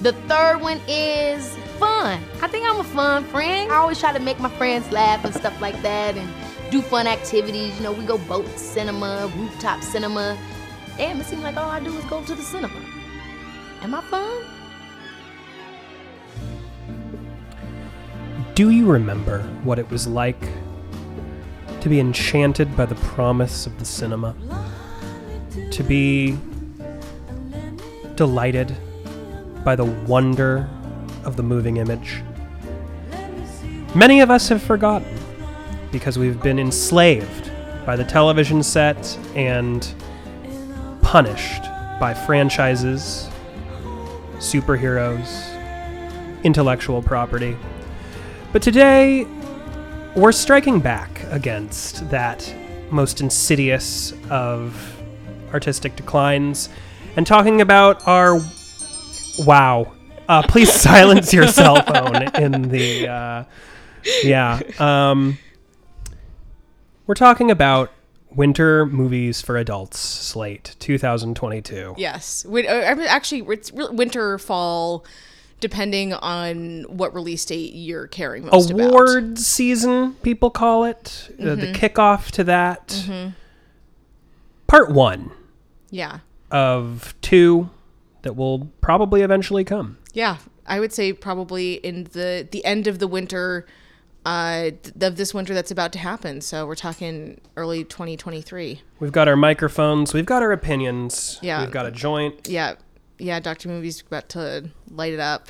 The third one is fun. I think I'm a fun friend. I always try to make my friends laugh and stuff like that and do fun activities. You know, we go boat cinema, rooftop cinema. Damn, it seems like all I do is go to the cinema. Am I fun? Do you remember what it was like to be enchanted by the promise of the cinema? To be delighted by the wonder of the moving image? Many of us have forgotten because we've been enslaved by the television set and punished by franchises, superheroes, intellectual property. But today, we're striking back against that most insidious of artistic declines and talking about our wow. Uh, please silence your cell phone in the uh, yeah. Um, we're talking about winter movies for adults slate 2022. Yes. Win- uh, actually, it's winter, fall, depending on what release date you're caring most about. award season people call it uh, the kickoff to that part one Yeah. of two that will probably eventually come Yeah. I would say probably in the the end of the winter uh th- of this winter that's about to happen. So we're talking early 2023. we've got our microphones we've got our opinions Yeah. we've got a joint Yeah. Yeah, Dr. Movie's about to light it up.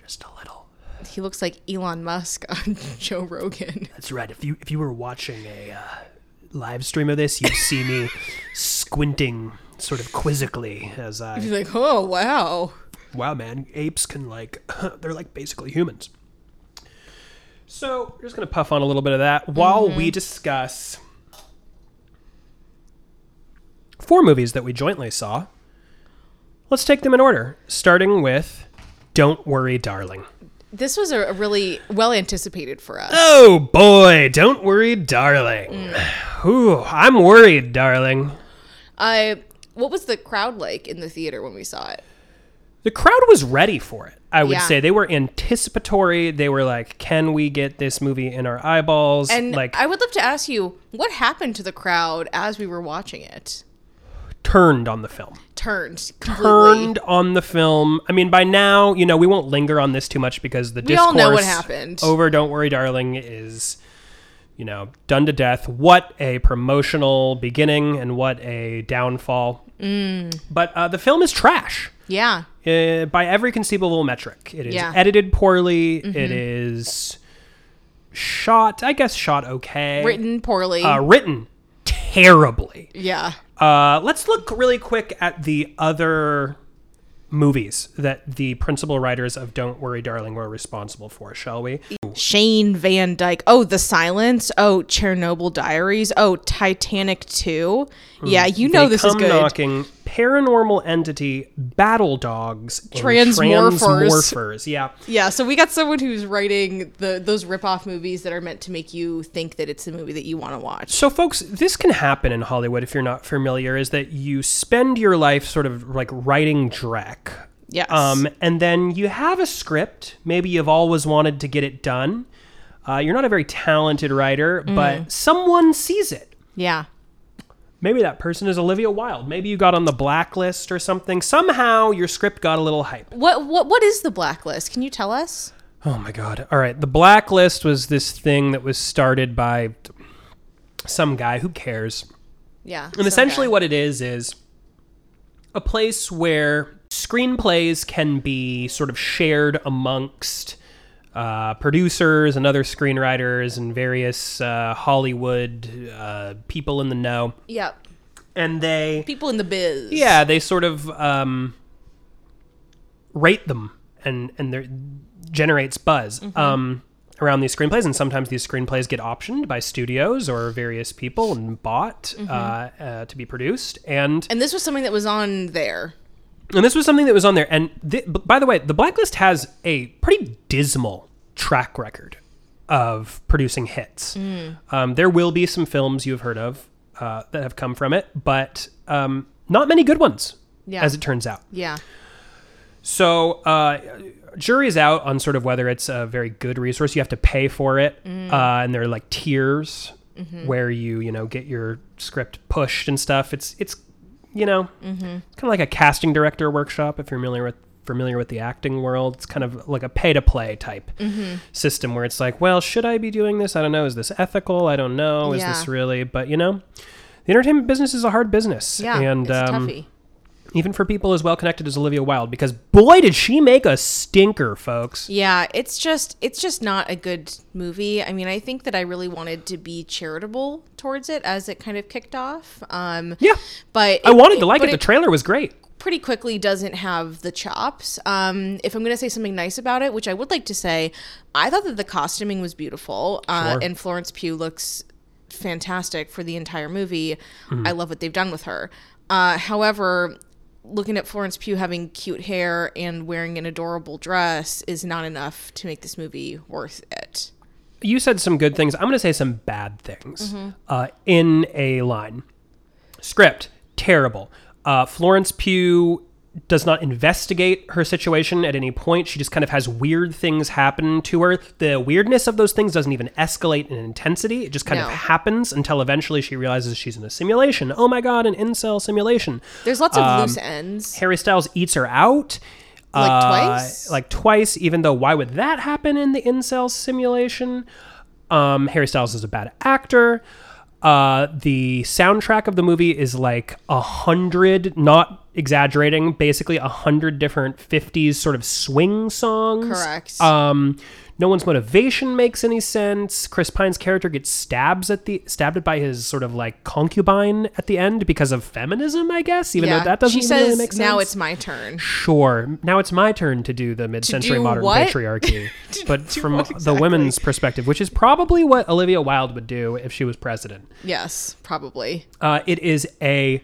just a little He looks like Elon Musk on Joe Rogan. that's right if you if you were watching a uh, live stream of this you'd see me squinting sort of quizzically as i He's like, "Oh, wow." wow man. Apes can like they're like basically humans. So we're just gonna puff on a little bit of that while we discuss four movies that we jointly saw. Let's take them in order starting with don't worry darling. This was a really well anticipated for us. oh boy. Don't worry darling. Ooh, i'm worried darling. Uh, what was the crowd like in the theater when we saw it? the crowd was ready for it i would Yeah. say they were anticipatory they were like can we get this movie in our eyeballs And like I would love to ask you, what happened to the crowd as we were watching it? turned on the film Turned completely. turned on the film i mean by now you know we won't linger on this too much because the We all know what happened. over don't worry darling is you know done to death what a promotional beginning and what a downfall Mm. but uh, the film is trash Yeah. uh, by every conceivable metric. It is Yeah. edited poorly. it is shot, I guess, shot okay. Written poorly. uh, written terribly. yeah. Uh, let's look really quick at the other movies that the principal writers of Don't Worry, Darling were responsible for, shall we? Shane Van Dyke. Oh, The Silence. Oh, Chernobyl Diaries. Oh, Titanic 2. Yeah, hmm. you know They this is good. knocking paranormal entity, battle dogs, Transmorphers. transmorphers. Yeah. Yeah, so we got someone who's writing the those rip-off movies that are meant to make you think that it's a movie that you want to watch. So, folks, this can happen in Hollywood if you're not familiar. Is that you spend your life sort of like writing dreck, Yes. um, and then you have a script. Maybe you've always wanted to get it done. Uh, you're not a very talented writer, Mm. but someone sees it. yeah. Maybe that person is Olivia Wilde. Maybe you got on the blacklist or something. Somehow your script got a little hype. What what what is the blacklist? Can you tell us? Oh my god. All right. The blacklist was this thing that was started by some guy. Who cares? Yeah. And essentially, what it is is a place where screenplays can be sort of shared amongst uh, producers and other screenwriters and various uh, Hollywood uh, people in the know. Yeah. And they, People in the biz. yeah, they sort of um, rate them and and there generates buzz. Um, around these screenplays, and sometimes these screenplays get optioned by studios or various people and bought uh, uh, to be produced. And And this was something that was on there. and this was something that was on there. And th- by the way, the Blacklist has a pretty dismal track record of producing hits. Um, there will be some films you've heard of uh, that have come from it, but um, not many good ones, Yeah. as it turns out. Yeah. So, uh, jury's out on sort of whether it's a very good resource. You have to pay for it, Mm. uh, and there are like tiers Mm-hmm. where you you know get your script pushed and stuff. It's it's you know Mm-hmm. kind of like a casting director workshop if you're familiar with familiar with the acting world. It's kind of like a pay to play type Mm-hmm. system where it's like, well, should I be doing this? I don't know. Is this ethical? I don't know. Is Yeah. this really? But you know. The entertainment business is a hard business, Yeah, and it's um, even for people as well connected as Olivia Wilde, because boy, did she make a stinker, folks. Yeah, it's just it's just not a good movie. I mean, I think that I really wanted to be charitable towards it as it kind of kicked off. Um, Yeah, but I wanted to like but it. The trailer was great. Pretty quickly doesn't have the chops. Um, if I'm going to say something nice about it, which I would like to say, I thought that the costuming was beautiful, uh, Sure. and Florence Pugh looks fantastic for the entire movie. Mm-hmm. I love what they've done with her. Uh, however, looking at Florence Pugh having cute hair and wearing an adorable dress is not enough to make this movie worth it. You said some good things. I'm going to say some bad things Mm-hmm. uh, in a line. Script terrible. Uh, Florence Pugh does not investigate her situation at any point. She just kind of has weird things happen to her. The weirdness of those things doesn't even escalate in intensity. It just kind of happens until eventually she realizes she's in a simulation. Oh my god, an incel simulation. There's lots of Um, loose ends. Harry Styles eats her out. Like uh, twice? Like twice, even though why would that happen in the incel simulation? Um, Harry Styles is a bad actor. Uh, the soundtrack of the movie is like a hundred, not exaggerating, basically a hundred different 50s sort of swing songs. Correct. Um, no one's motivation makes any sense. Chris Pine's character gets stabs at the stabbed by his sort of like concubine at the end because of feminism, I guess. Even though that doesn't she really make sense. now it's my turn. Sure. Now it's my turn to do the mid-century do modern what? patriarchy, but from what the women's perspective, which is probably what Olivia Wilde would do if she was president. Yes, probably. Uh, it is a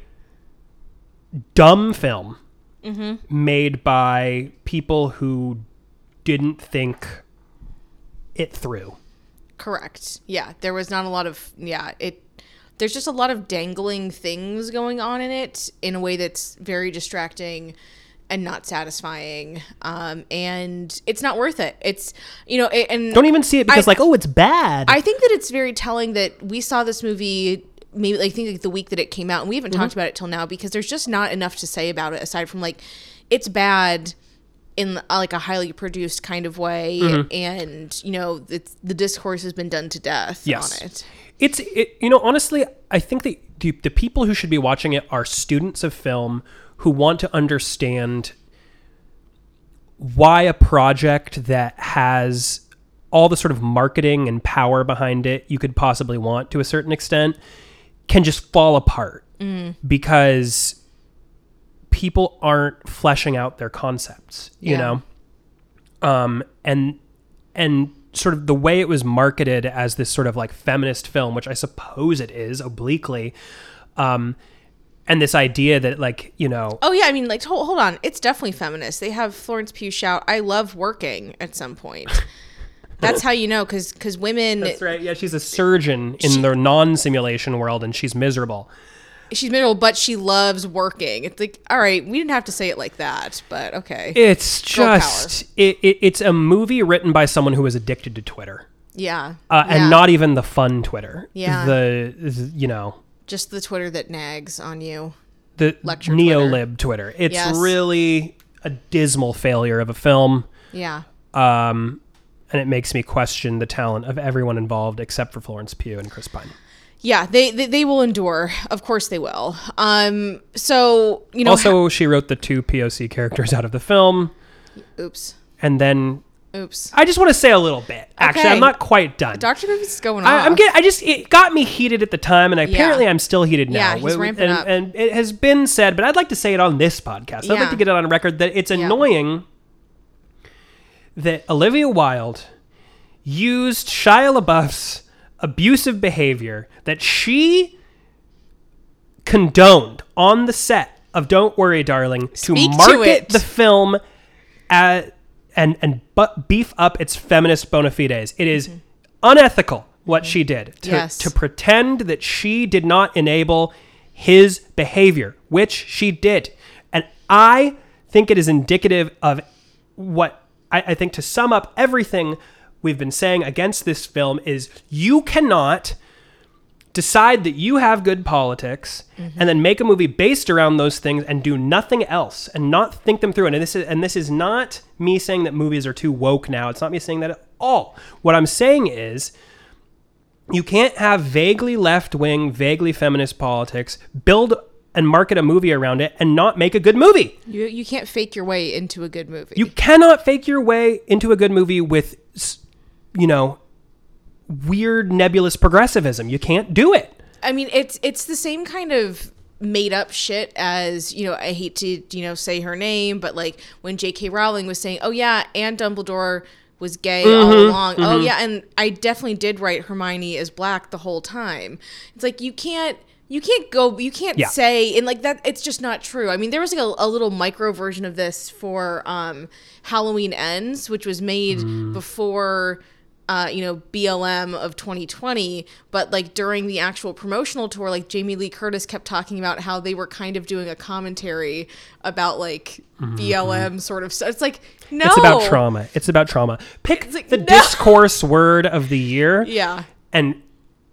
dumb film Mm-hmm. made by people who didn't think it through. Correct. Yeah, there was not a lot of yeah, it there's just a lot of dangling things going on in it in a way that's very distracting and not satisfying. Um and it's not worth it. It's you know, a- and Don't even see it because, I- like, oh, it's bad. I think that it's very telling that we saw this movie maybe I think like the week that it came out and we haven't Mm-hmm. talked about it till now because there's just not enough to say about it aside from like it's bad in uh, like a highly produced kind of way Mm-hmm. and you know it's, the discourse has been done to death yes. on it. It's it, you know honestly, I think that the, the people who should be watching it are students of film who want to understand why a project that has all the sort of marketing and power behind it you could possibly want to a certain extent can just fall apart because people aren't fleshing out their concepts you Yeah. know um and and sort of the way it was marketed as this sort of like feminist film which i suppose it is obliquely um and this idea that like you know Oh yeah, I mean like hold, hold on, it's definitely feminist. They have Florence Pugh shout "I love working" at some point. That's how you know cuz cuz women that's right yeah she's a surgeon in the non-simulation world and she's miserable she's miserable but she loves working. It's like all right, we didn't have to say it like that, but okay. it's Girl just it, it, it's a movie written by someone who is addicted to twitter yeah. uh, yeah. and not even the fun twitter Yeah. the you know just the Twitter that nags on you. the Lecture neolib Twitter. It's Yes. really a dismal failure of a film, Yeah. um, and it makes me question the talent of everyone involved except for Florence Pugh and Chris Pine. Yeah, they, they they will endure. Of course they will. Um so, you know also, she wrote the two POC characters out of the film, oops. and then Oops. I just want to say a little bit. Actually, Okay. I'm not quite done. Dr. Movies is going on. I, I'm getting. I just it got me heated at the time, and apparently I'm still heated now. Yeah, he's ramping and, up. and it has been said, but I'd like to say it on this podcast. Yeah. I'd like to get it on record that it's annoying that Olivia Wilde used Shia LaBeouf's abusive behavior that she condoned on the set of Don't Worry, Darling to Speak to market it. the film at, and and but beef up its feminist bona fides. It is unethical what she did to, Mm-hmm. Yes. to pretend that she did not enable his behavior, which she did. And I think it is indicative of what I, I think to sum up everything we've been saying against this film is you cannot decide that you have good politics mm-hmm. and then make a movie based around those things and do nothing else and not think them through. And this is and this is not me saying that movies are too woke now. It's not me saying that at all. What i'm saying is you can't have vaguely left-wing vaguely feminist politics build and market a movie around it and not make a good movie. You you can't fake your way into a good movie. you cannot fake your way into a good movie with s- you know weird nebulous progressivism you can't do it I mean, it's it's the same kind of made up shit as you know. I hate to you know say her name, but like when J.K. Rowling was saying, "Oh yeah, and Dumbledore was gay all mm-hmm. along." Oh mm-hmm. yeah, and I definitely did write Hermione as black the whole time. It's like you can't. You can't go. You can't Yeah. say and like that. It's just not true. I mean, there was like a, a little micro version of this for um, Halloween Ends, which was made mm. before uh, you know, BLM of 2020, but like during the actual promotional tour, like Jamie Lee Curtis kept talking about how they were kind of doing a commentary about like BLM sort of stuff. It's like, no. Mm-hmm. It's about trauma. It's about trauma. Pick like, the no. discourse word of the year Yeah. and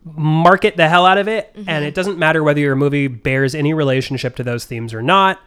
market the hell out of it. Mm-hmm. And it doesn't matter whether your movie bears any relationship to those themes or not.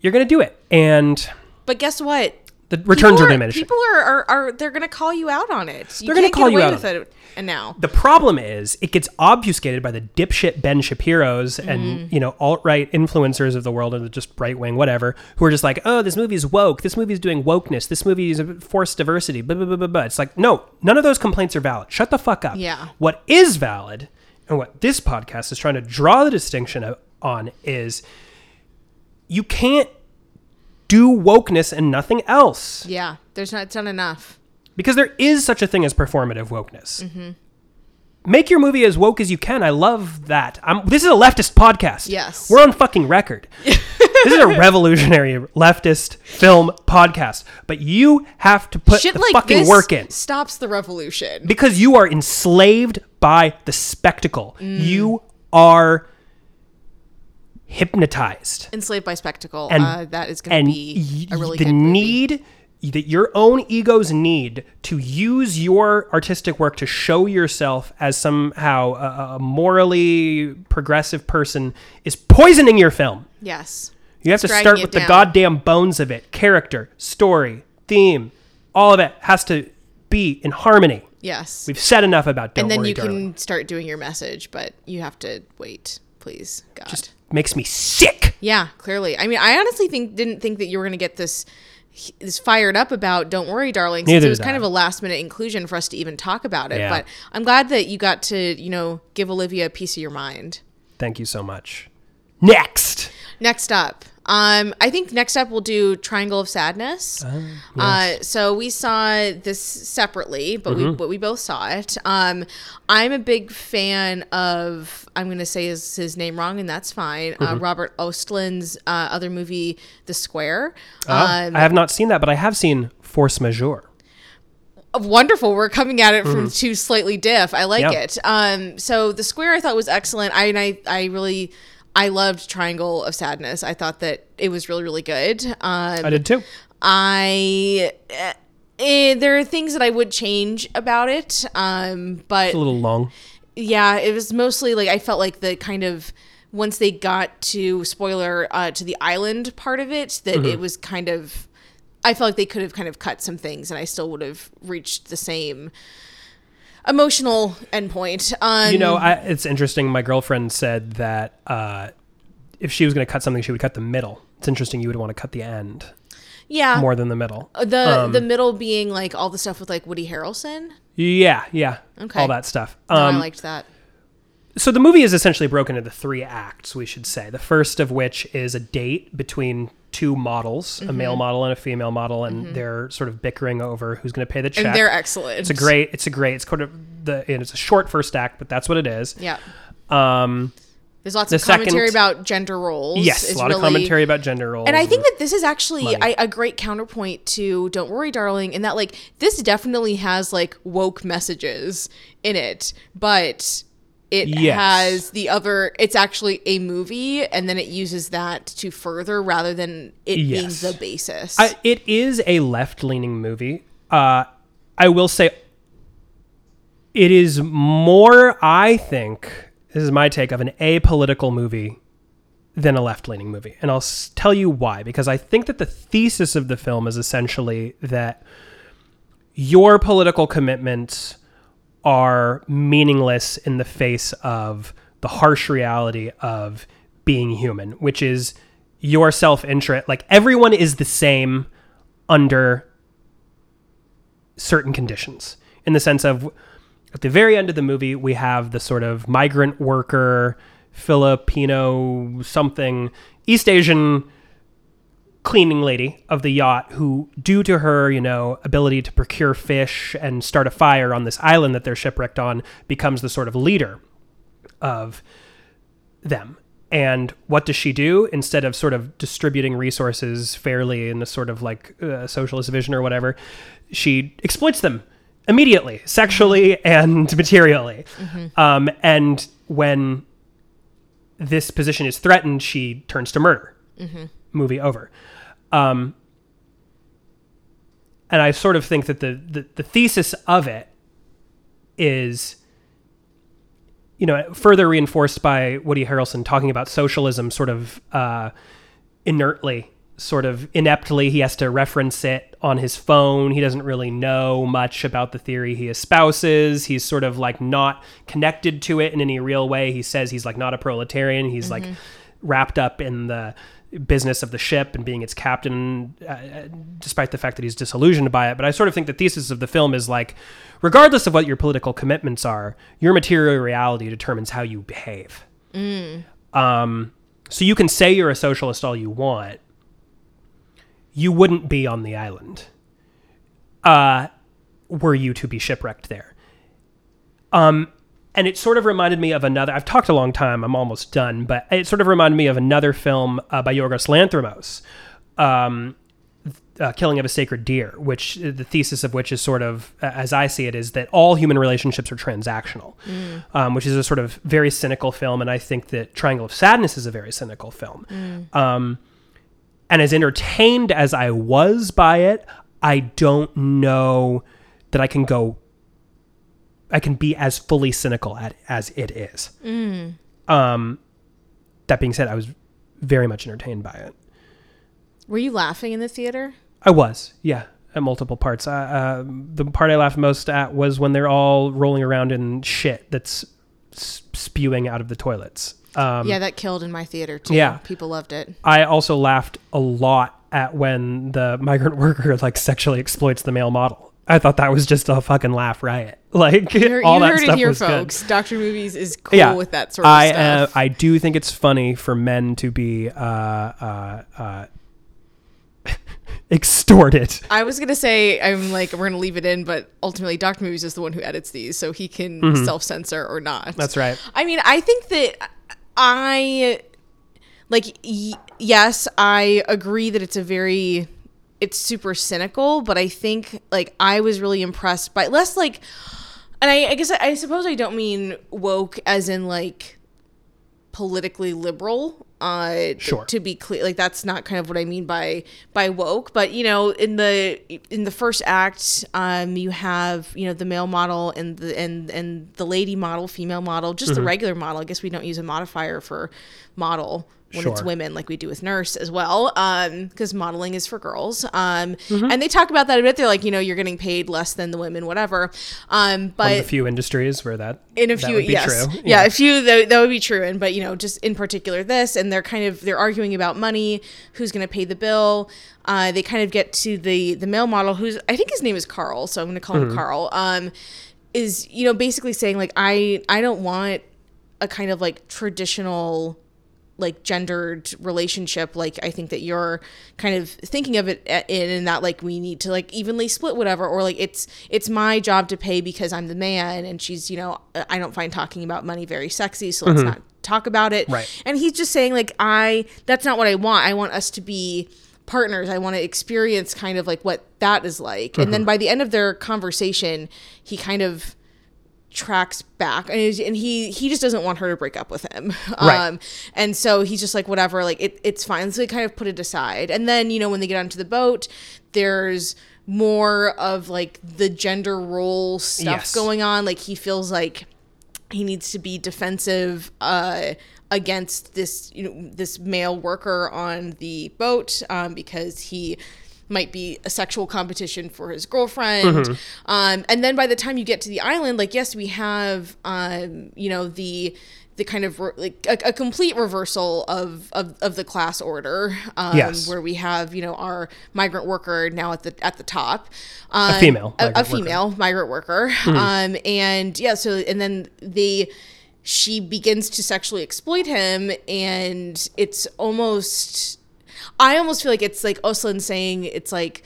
You're going to do it. And But guess what? The returns are are, diminishing. people are, are, are they're going to call you out on it. You They're gonna call you out with on it and now. the problem is it gets obfuscated by the dipshit Ben Shapiro's Mm. and you know alt right influencers of the world and just right wing whatever who are just like oh this movie's woke this movie's doing wokeness this movie is forced diversity blah blah blah blah blah. It's like no none of those complaints are valid. Shut the fuck up. Yeah. What is valid and what this podcast is trying to draw the distinction on is you can't do wokeness and nothing else Yeah. There's not, it's not enough. because there is such a thing as performative wokeness. Make your movie as woke as you can. I love that. I'm, this is a leftist podcast. Yes. we're on fucking record. this is a revolutionary leftist film podcast, but you have to put Shit the like fucking work in stops the revolution. because you are enslaved by the spectacle. Mm. You are hypnotized Enslaved by spectacle. and uh, that is going to be a really the good movie. need that your own egos need to use your artistic work to show yourself as somehow a, a morally progressive person is poisoning your film. Yes. You have to start it with the goddamn bones of it character, story, theme. All of it has to be in harmony. Yes. We've said enough about don't and then worry, you darling. can start doing your message, but you have to wait, please. God. Just makes me sick. yeah, clearly. I mean, I honestly think didn't think that you were going to get this this fired up about "Don't Worry, Darling." Since Neither it was kind I. of a last minute inclusion for us to even talk about it. Yeah. But I'm glad that you got to you know give Olivia a piece of your mind. Thank you so much. Next. Next up, um, I think next up we'll do Triangle of Sadness. uh, so we saw this separately, but we but we both saw it. Um, I'm a big fan of I'm going to say his, his name wrong, and that's fine. Uh, Robert Ostland's uh, other movie, The Square. Uh, Um, I have not seen that, but I have seen Force Majeure. wonderful. We're coming at it from two slightly diff. I like Mm-hmm. It. Um, so the square I thought was excellent. I and I I really I loved Triangle of Sadness. I thought that it was really really good. Um, I did too. I eh, eh, there are things that I would change about it. Um, but It's a little long. yeah, it was mostly like I felt like the kind of once they got to spoiler uh, to the island part of it, that Mm-hmm. it was kind of. I felt like they could have kind of cut some things, and I still would have reached the same emotional endpoint. Um, You know, I, it's interesting. My girlfriend said that uh, if she was going to cut something, she would cut the middle. It's interesting. You would want to cut the end yeah, more than the middle. the um, the middle being like all the stuff with like Woody Harrelson. Yeah, yeah. Okay. All that stuff. No, I Um, liked that. So the movie is essentially broken into three acts, we should say. The first of which is a date between two models, a Mm-hmm. male model and a female model, and they're sort of bickering over who's going to pay the check. And they're excellent. it's a great. It's a great. It's kind of the. and It's a short first act, but that's what it is. Yeah. Um, There's lots The of commentary second- about gender roles. yes, a lot of commentary about gender roles. And I think that this is actually a, a great counterpoint to Don't Worry, Darling, in that, like, this definitely has, like, woke messages in it, but it Yes. has the other it's actually a movie and then it uses that to further rather than it Yes. being the basis. I, it is a left-leaning movie. Uh, I will say, it is more. I think this is my take of an apolitical movie than a left-leaning movie, and I'll s- tell you why. Because I think that the thesis of the film is essentially that your political commitments are meaningless in the face of the harsh reality of being human, which is your self interest. Like everyone is the same under certain conditions, in the sense of at the very end of the movie, we have the sort of migrant worker, Filipino something, East Asian cleaning lady of the yacht who due to her you know ability to procure fish and start a fire on this island that they're shipwrecked on becomes the sort of leader of them. And what does she do? Instead of sort of distributing resources fairly in a sort of like uh, socialist vision or whatever she exploits them immediately sexually and materially. Um, and when this position is threatened she turns to murder. Movie over. Um, and I sort of think that the, the, the thesis of it is, you know, further reinforced by Woody Harrelson talking about socialism sort of uh, inertly, sort of ineptly. He has to reference it on his phone. He doesn't really know much about the theory he espouses. He's sort of like not connected to it in any real way. He says he's like not a proletarian. He's like wrapped up in the business of the ship and being its captain, uh, despite the fact that he's disillusioned by it. But I sort of think the thesis of the film is like, regardless of what your political commitments are, your material reality determines how you behave. Um, so you can say you're a socialist all you want, you wouldn't be on the island, uh, were you to be shipwrecked there. Um, and it sort of reminded me of another. I've talked a long time. I'm almost done, but it sort of reminded me of another film uh, by Yorgos Lanthimos, um, uh, "Killing of a Sacred Deer," which uh, the thesis of which is sort of, as I see it, is that all human relationships are transactional, um, which is a sort of very cynical film. And I think that Triangle of Sadness is a very cynical film. Um, and as entertained as I was by it, I don't know that I can go I can be as fully cynical at as it is. Um, that being said, I was very much entertained by it. Were you laughing in the theater? I was, yeah, at multiple parts. Uh, uh, the part I laughed most at was when they're all rolling around in shit that's spewing out of the toilets. Um, yeah, that killed in my theater too. yeah. People loved it. I also laughed a lot at when the migrant worker like sexually exploits the male model. I thought that was just a fucking laugh riot. Like You're, all you that heard stuff it here, was good. Doctor Movies is cool yeah, with that sort of I, uh, stuff. I do think it's funny for men to be uh, uh, uh, extorted. I was gonna say I'm like we're gonna leave it in, but ultimately Doctor Movies is the one who edits these, so he can self censor or not. Mm-hmm. That's right. I mean, I think that I like y- yes, I agree that it's a very it's super cynical, but I think like I was really impressed by less like and I, I guess I, I suppose I don't mean woke as in like politically liberal uh Sure. to be clear like that's not kind of what i mean by by woke but you know in the in the first act um you have you know the male model and the and and the lady model female model just Mm-hmm. the regular model i guess we don't use a modifier for model when it's women like we do with nurse as well um because modeling is for girls. Um Mm-hmm. and they talk about that a bit. They're like you know you're getting paid less than the women whatever. Um but the few industries where that in a few would be yes. true. yeah, a few that, that would be true. And but you know just in particular this and they're kind of they're arguing about money who's going to pay the bill. Uh, they kind of get to the the male model who's i think his name is carl so i'm going to call him carl um is you know basically saying like i i don't want a kind of like traditional like gendered relationship like i think that you're kind of thinking of it a- in and that like we need to like evenly split whatever or like it's it's my job to pay because i'm the man and she's you know uh, i don't find talking about money very sexy so let's mm-hmm. not talk about it. Right. and he's just saying like i that's not what i want. I want us to be partners. I want to experience kind of like what that is like. And then mm-hmm. by the end of their conversation he kind of tracks back and, and he he just doesn't want her to break up with him Right. um and so he's just like whatever like it, it's fine so they kind of put it aside and then you know when they get onto the boat there's more of like the gender role stuff Yes. going on like he feels like he needs to be defensive uh, against this you know this male worker on the boat um, because he might be a sexual competition for his girlfriend. Um, and then by the time you get to the island like yes we have um, you know the the kind of re- like a, a complete reversal of, of, of the class order um, Yes. where we have you know our migrant worker now at the at the top. Um, female a, a migrant worker. female migrant worker. Um and yeah so and then they she begins to sexually exploit him and it's almost i almost feel like it's like oslin saying it's like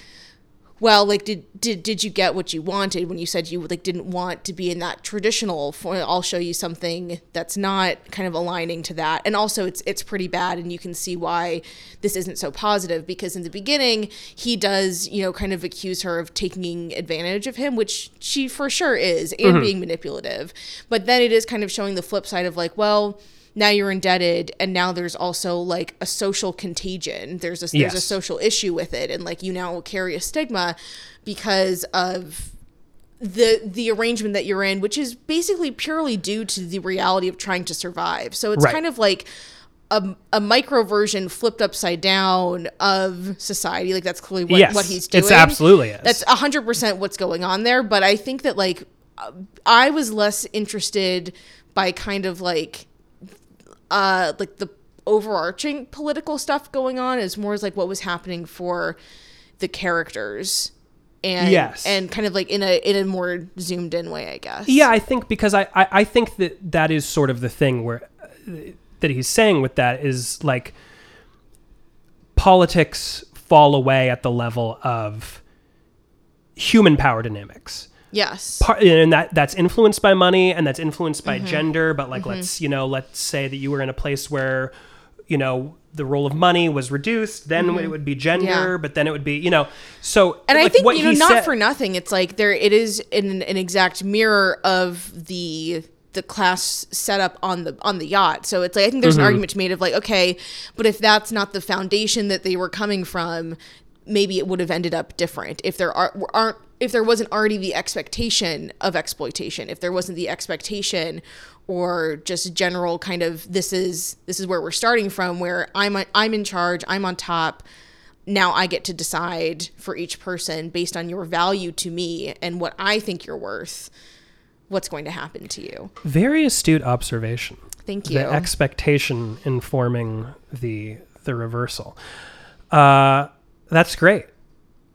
well like did did did you get what you wanted when you said you like didn't want to be in that traditional for i'll show you something that's not kind of aligning to that. And also it's it's pretty bad and you can see why this isn't so positive because in the beginning he does you know kind of accuse her of taking advantage of him which she for sure is and mm-hmm. being manipulative. But then it is kind of showing the flip side of like well now you're indebted and now there's also like a social contagion. There's a there's a social issue with it and like you now carry a stigma because of the the arrangement that you're in which is basically purely due to the reality of trying to survive. So it's Right. kind of like a, a micro version flipped upside down of society. Like that's clearly what, Yes, what he's doing. it's absolutely is. that's 100% what's going on there. But i think that like i was less interested by kind of like uh like the overarching political stuff going on is more as like what was happening for the characters and Yes. and kind of like in a in a more zoomed in way i guess Yeah, I think because I, I, I think that that is sort of the thing where uh, that he's saying with that is like politics fall away at the level of human power dynamics. Yes Part, and that that's influenced by money and that's influenced Mm-hmm. by gender. But like, let's you know, let's say that you were in a place where you know the role of money was reduced, then it would be gender, Mm-hmm. Yeah. but then it would be you know. So and I think what you know, not said- for nothing. It's like there, it is an, an exact mirror of the the class setup on the on the yacht. So it's like I think there's an argument to be made of like, okay, but if that's not the foundation that they were coming from, maybe it would have ended up different. If there are aren't if there wasn't already the expectation of exploitation, if there wasn't the expectation or just general kind of this is this is where we're starting from, where I'm I'm in charge, I'm on top now I get to decide for each person based on your value to me and what I think you're worth, what's going to happen to you. very astute observation. Thank you. the expectation informing the the reversal. Uh, that's great.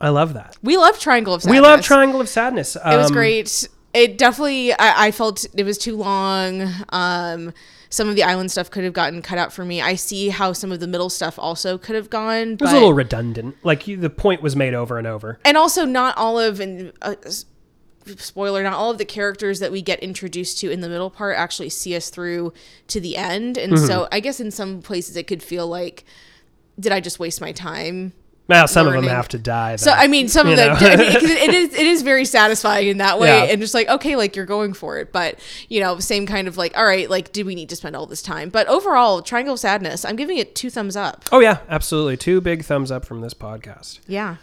I love that. we love Triangle of Sadness. We love Triangle of Sadness. It was Um, great. It definitely, I, I felt it was too long. Um, some of the island stuff could have gotten cut out for me. I see how some of the middle stuff also could have gone. It was a little redundant. Like you, the point was made over and over. and also not all of and uh, spoiler not all of the characters that we get introduced to in the middle part actually see us through to the end and Mm-hmm. so i guess in some places it could feel like did i just waste my time Well, some of them have to die. so i mean some of them? I mean, it is it is very satisfying in that way Yeah. and just like okay like you're going for it but you know same kind of like all right like do we need to spend all this time but overall triangle of sadness i'm giving it two thumbs up oh yeah, absolutely. Two big thumbs up from this podcast. yeah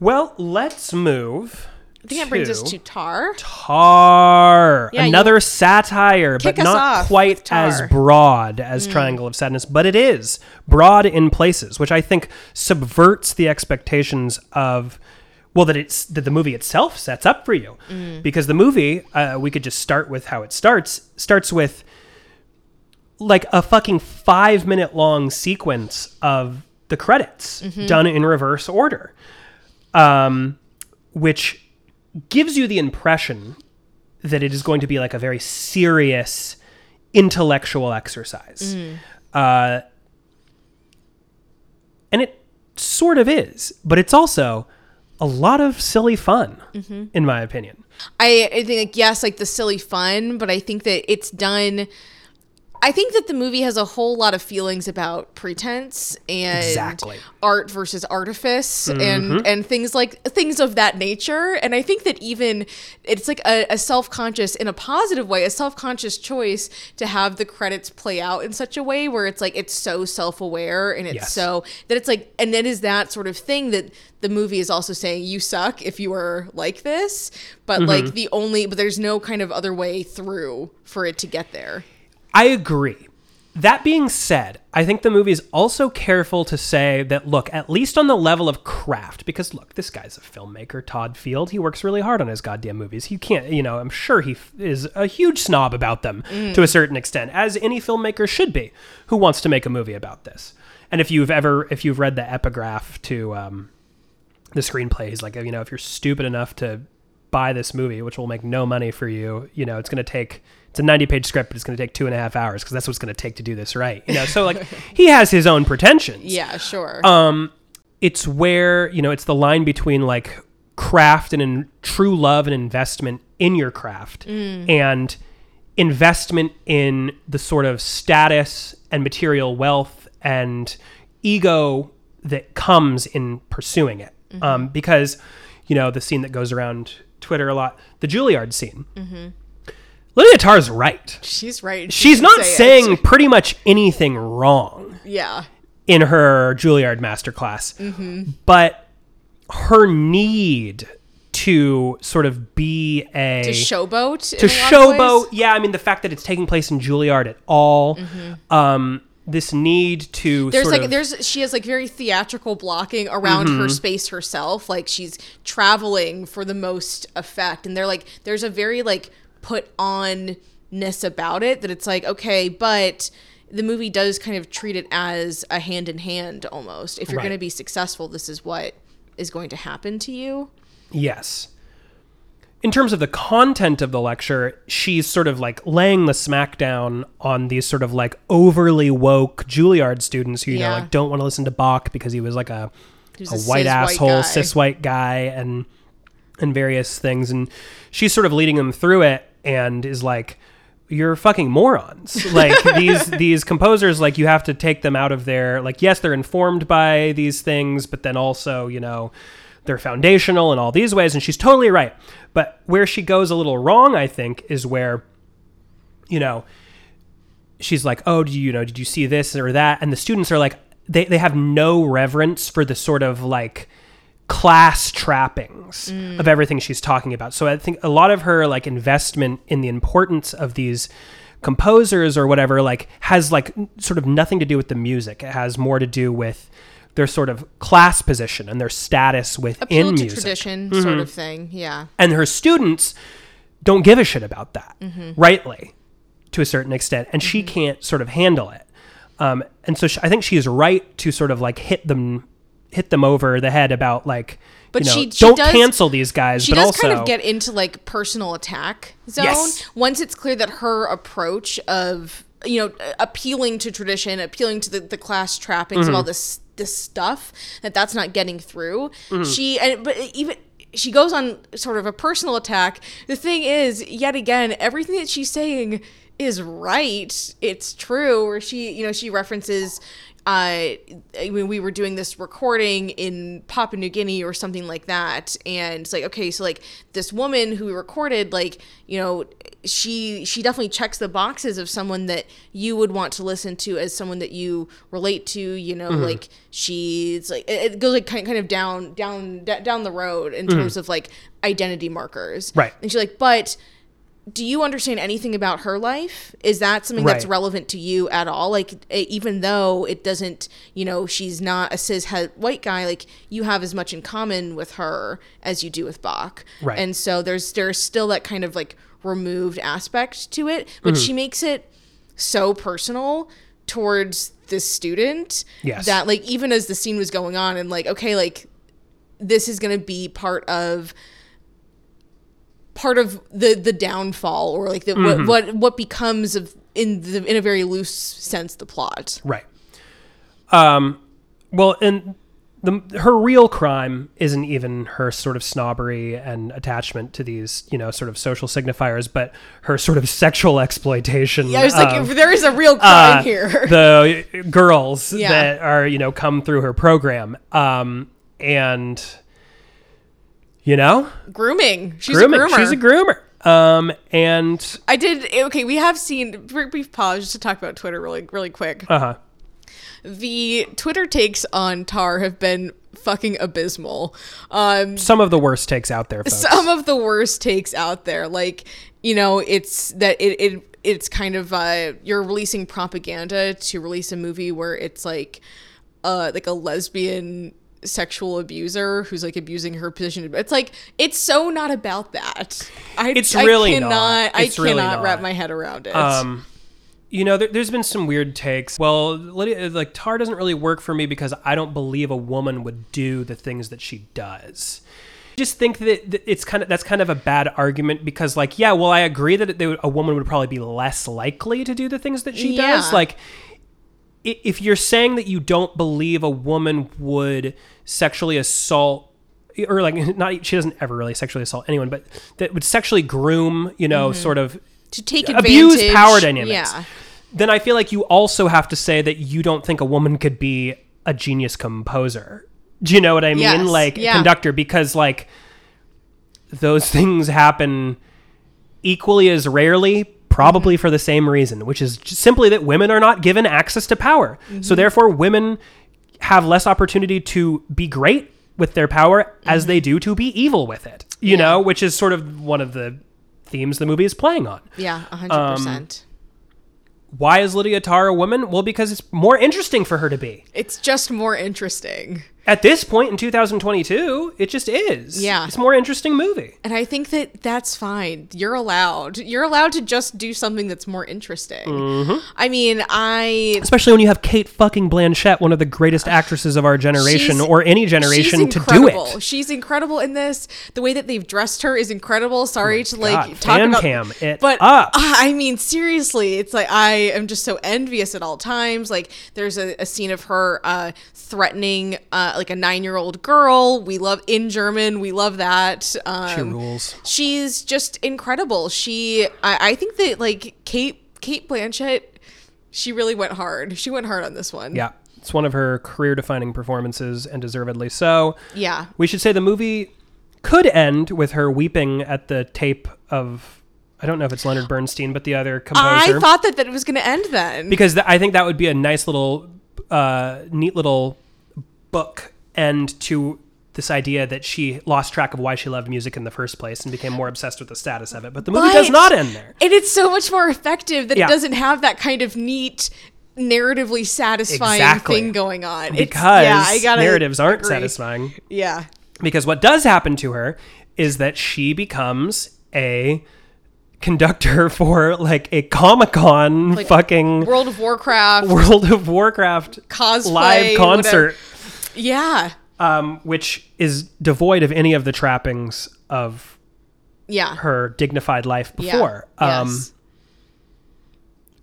Well, let's move. I think that brings us to Tár Tár. Yeah, Another satire, but not quite. Mm. as broad as Triangle of Sadness, but it is broad in places, which I think subverts the expectations of well that it's that the movie itself sets up for you. Mm. Because the movie, uh, we could just start with how it starts, starts with like a fucking 5 minute long sequence of the credits Mm-hmm. done in reverse order. Um which gives you the impression that it is going to be like a very serious intellectual exercise. Uh, and it sort of is, but it's also a lot of silly fun, in my opinion. I, I think like yes, like the silly fun, but I think that it's done. I think that the movie has a whole lot of feelings about pretense and Exactly. art versus artifice and mm-hmm. and things like things of that nature. And I think that even it's like a, a self conscious in a positive way, a self conscious choice to have the credits play out in such a way where it's like it's so self aware and it's Yes. so that it's like and then is that sort of thing that the movie is also saying you suck if you are like this, but like mm-hmm. the only but there's no kind of other way through for it to get there. I agree. That being said, I think the movie is also careful to say that, look, at least on the level of craft, because look, this guy's a filmmaker, Todd Field. He works really hard on his goddamn movies. He can't, you know, I'm sure he f- is a huge snob about them to a certain extent, as any filmmaker should be who wants to make a movie about this. And if you've ever, if you've read the epigraph to um, the screenplay, he's like, you know, if you're stupid enough to buy this movie, which will make no money for you, you know, it's going to take, it's a 90 page script, but it's going to take two and a half hours because that's what it's going to take to do this right. You know, so like he has his own pretensions. Yeah, sure. Um, it's where, you know, it's the line between like craft and in, true love and investment in your craft and investment in the sort of status and material wealth and ego that comes in pursuing it. Um, because, you know, the scene that goes around Twitter a lot, the Juilliard scene. Lydia Tár's right. She's right. She She's not say it. saying pretty much anything wrong Yeah. in her Juilliard masterclass, Mm-hmm. but her need to sort of be a To showboat. to showboat. Yeah, I mean the fact that it's taking place in Juilliard at all, um, this need to Mm-hmm. There's like of, there's she has like very theatrical blocking around her space herself. Like she's traveling for the most effect, and they're like there's a very like put on about it that it's like okay, but the movie does kind of treat it as a hand in hand almost. If you're Right. going to be successful, this is what is going to happen to you. Yes. In terms of the content of the lecture, she's sort of like laying the smackdown on these sort of like overly woke Juilliard students who, you know, like don't want to listen to Bach because he was like a, a, a white cis white asshole, cis white guy and and various things. And she's sort of leading them through it and is like, you're fucking morons. Like these these composers, like you have to take them out of their like yes, they're informed by these things, but then also, you know, they're foundational in all these ways, and she's totally right. But where she goes a little wrong, I think, is where, you know, she's like, "Oh, do you, you know, did you see this or that?" And the students are like, they they have no reverence for the sort of like class trappings of mm. everything she's talking about. So I think a lot of her like investment in the importance of these composers or whatever like has like sort of nothing to do with the music. It has more to do with their sort of class position and their status within Appeal to music. tradition sort mm-hmm. of thing. Yeah. And her students don't give a shit about that, mm-hmm. rightly, to a certain extent. And she mm-hmm. can't sort of handle it. Um, and so sh I think she is right to sort of like hit them, hit them over the head about like, But you know, she- she don't does- cancel these guys. she but does also, kind of get into like personal attack zone Yes. once it's clear that her approach of you know appealing to tradition appealing to the, the class trappings Mm-hmm. of all this this stuff that that's not getting through Mm-hmm. she and but even she goes on sort of a personal attack the thing is yet again everything that she's saying is right it's true or she you know she references uh, when we were doing this recording in Papua New Guinea or something like that, and it's like, okay, so like this woman who we recorded, like, you know, she she definitely checks the boxes of someone that you would want to listen to as someone that you relate to, you know, like she's like it, goes like kind kind of down down d- down the road in terms of like identity markers, Right. And she's like, but do you understand anything about her life? Is that something that's relevant to you at all? Like, even though it doesn't, you know, she's not a cis het white guy, like, you have as much in common with her as you do with Bach. Right. And so there's there's still that kind of like removed aspect to it, but Mm-hmm. she makes it so personal towards this student Yes. that like even as the scene was going on and like okay like this is going to be part of part of the the downfall or like the Mm-hmm. what, what what becomes of in the in a very loose sense the plot Right. Um, well, and the her real crime isn't even her sort of snobbery and attachment to these you know sort of social signifiers, but her sort of sexual exploitation. Yeah, I was like, there is a real uh, crime here. the girls Yeah. that are you know come through her program, um, and you know grooming. She's grooming. a groomer. She's a groomer. Um, and I did okay. We have seen brief pause just to talk about Twitter really really quick. uh huh. The Twitter takes on Tár have been fucking abysmal. Um, Some of the worst takes out there, folks. some of the worst takes out there, like you know, it's that it, it it's kind of uh, you're releasing propaganda to release a movie where it's like uh like a lesbian sexual abuser who's like abusing her position it's like it's so not about that I, It's I really cannot not. i It's really cannot wrap my head around it Um, you know, there, there's been some weird takes. Well, Lydia, like Tár doesn't really work for me because I don't believe a woman would do the things that she does. I just think that it's kind of that's kind of a bad argument because, like, yeah, well, I agree that they would, a woman would probably be less likely to do the things that she does. Like, i- if you're saying that you don't believe a woman would sexually assault or like not she doesn't ever really sexually assault anyone but that would sexually groom you know mm-hmm. sort of to take abuse advantage power dynamics yeah. then i feel like you also have to say that you don't think a woman could be a genius composer. Do you know what i mean? Yes, like yeah. conductor because like those things happen equally as rarely probably Mm-hmm. for the same reason which is simply that women are not given access to power Mm-hmm. so therefore women have less opportunity to be great with their power as they do to be evil with it you Mm-hmm. Yeah. know which is sort of one of the themes the movie is playing on yeah 100% Um, why is lydia Tár a woman well because it's more interesting for her to be it's just more interesting at this point in 2022 it just is Yeah. it's a more interesting movie And I think that that's fine. You're allowed. You're allowed to just do something that's more interesting. Mm-hmm. I mean, I especially when you have Cate fucking Blanchett, one of the greatest actresses of our generation or any generation, to do it. She's incredible in this. The way that they've dressed her is incredible. Sorry to like Oh God, talk fan about cam it but up. I mean, seriously, it's like I am just so envious at all times. Like, there's a, a scene of her uh, threatening uh, like a nine year old girl. We love in German. We love that. Um, She rules. She's just incredible. She, I, I think that like Cate, Cate Blanchett, she really went hard. She went hard on this one. Yeah, it's one of her career-defining performances, and deservedly so. Yeah. We should say the movie could end with her weeping at the tape of I don't know if it's Leonard Bernstein, but the other composer. I thought that, that it was going to end then. because th- I think that would be a nice little, uh, neat little book end to this idea that she lost track of why she loved music in the first place and became more obsessed with the status of it. But the movie does not end there. And it's so much more effective that Yeah. it doesn't have that kind of neat, narratively satisfying Exactly. thing going on. It's- Because yeah, I gotta narratives aren't agree. satisfying. Yeah. Because what does happen to her is that she becomes a conductor for like a Comic Con fucking World of Warcraft, World of Warcraft cosplay, live concert. whatever. Yeah. um, which is devoid of any of the trappings of Yeah. her dignified life Yeah. before. Um, Yes.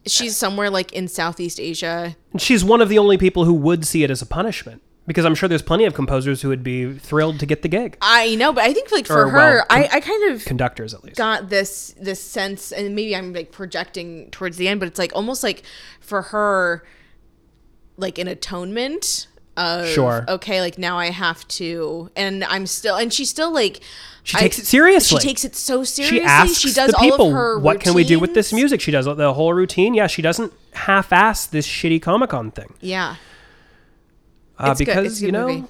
She's somewhere like in Southeast Asia. she's one of the only people who would see it as a punishment because I'm sure there's plenty of composers who would be thrilled to get the gig, I know, but I think like for Or, her, well, I, I kind of conductors at least. got this this sense and maybe i'm like projecting towards the end but it's like almost like for her like an atonement of Sure. okay like now i have to and i'm still and she's still like She takes it seriously. she takes it so seriously She asks does the people, all of her "What can we do with this music?" She does the whole routine. Yeah, she doesn't half-ass this shitty Comic Con thing yeah uh, because It's a good you know movie.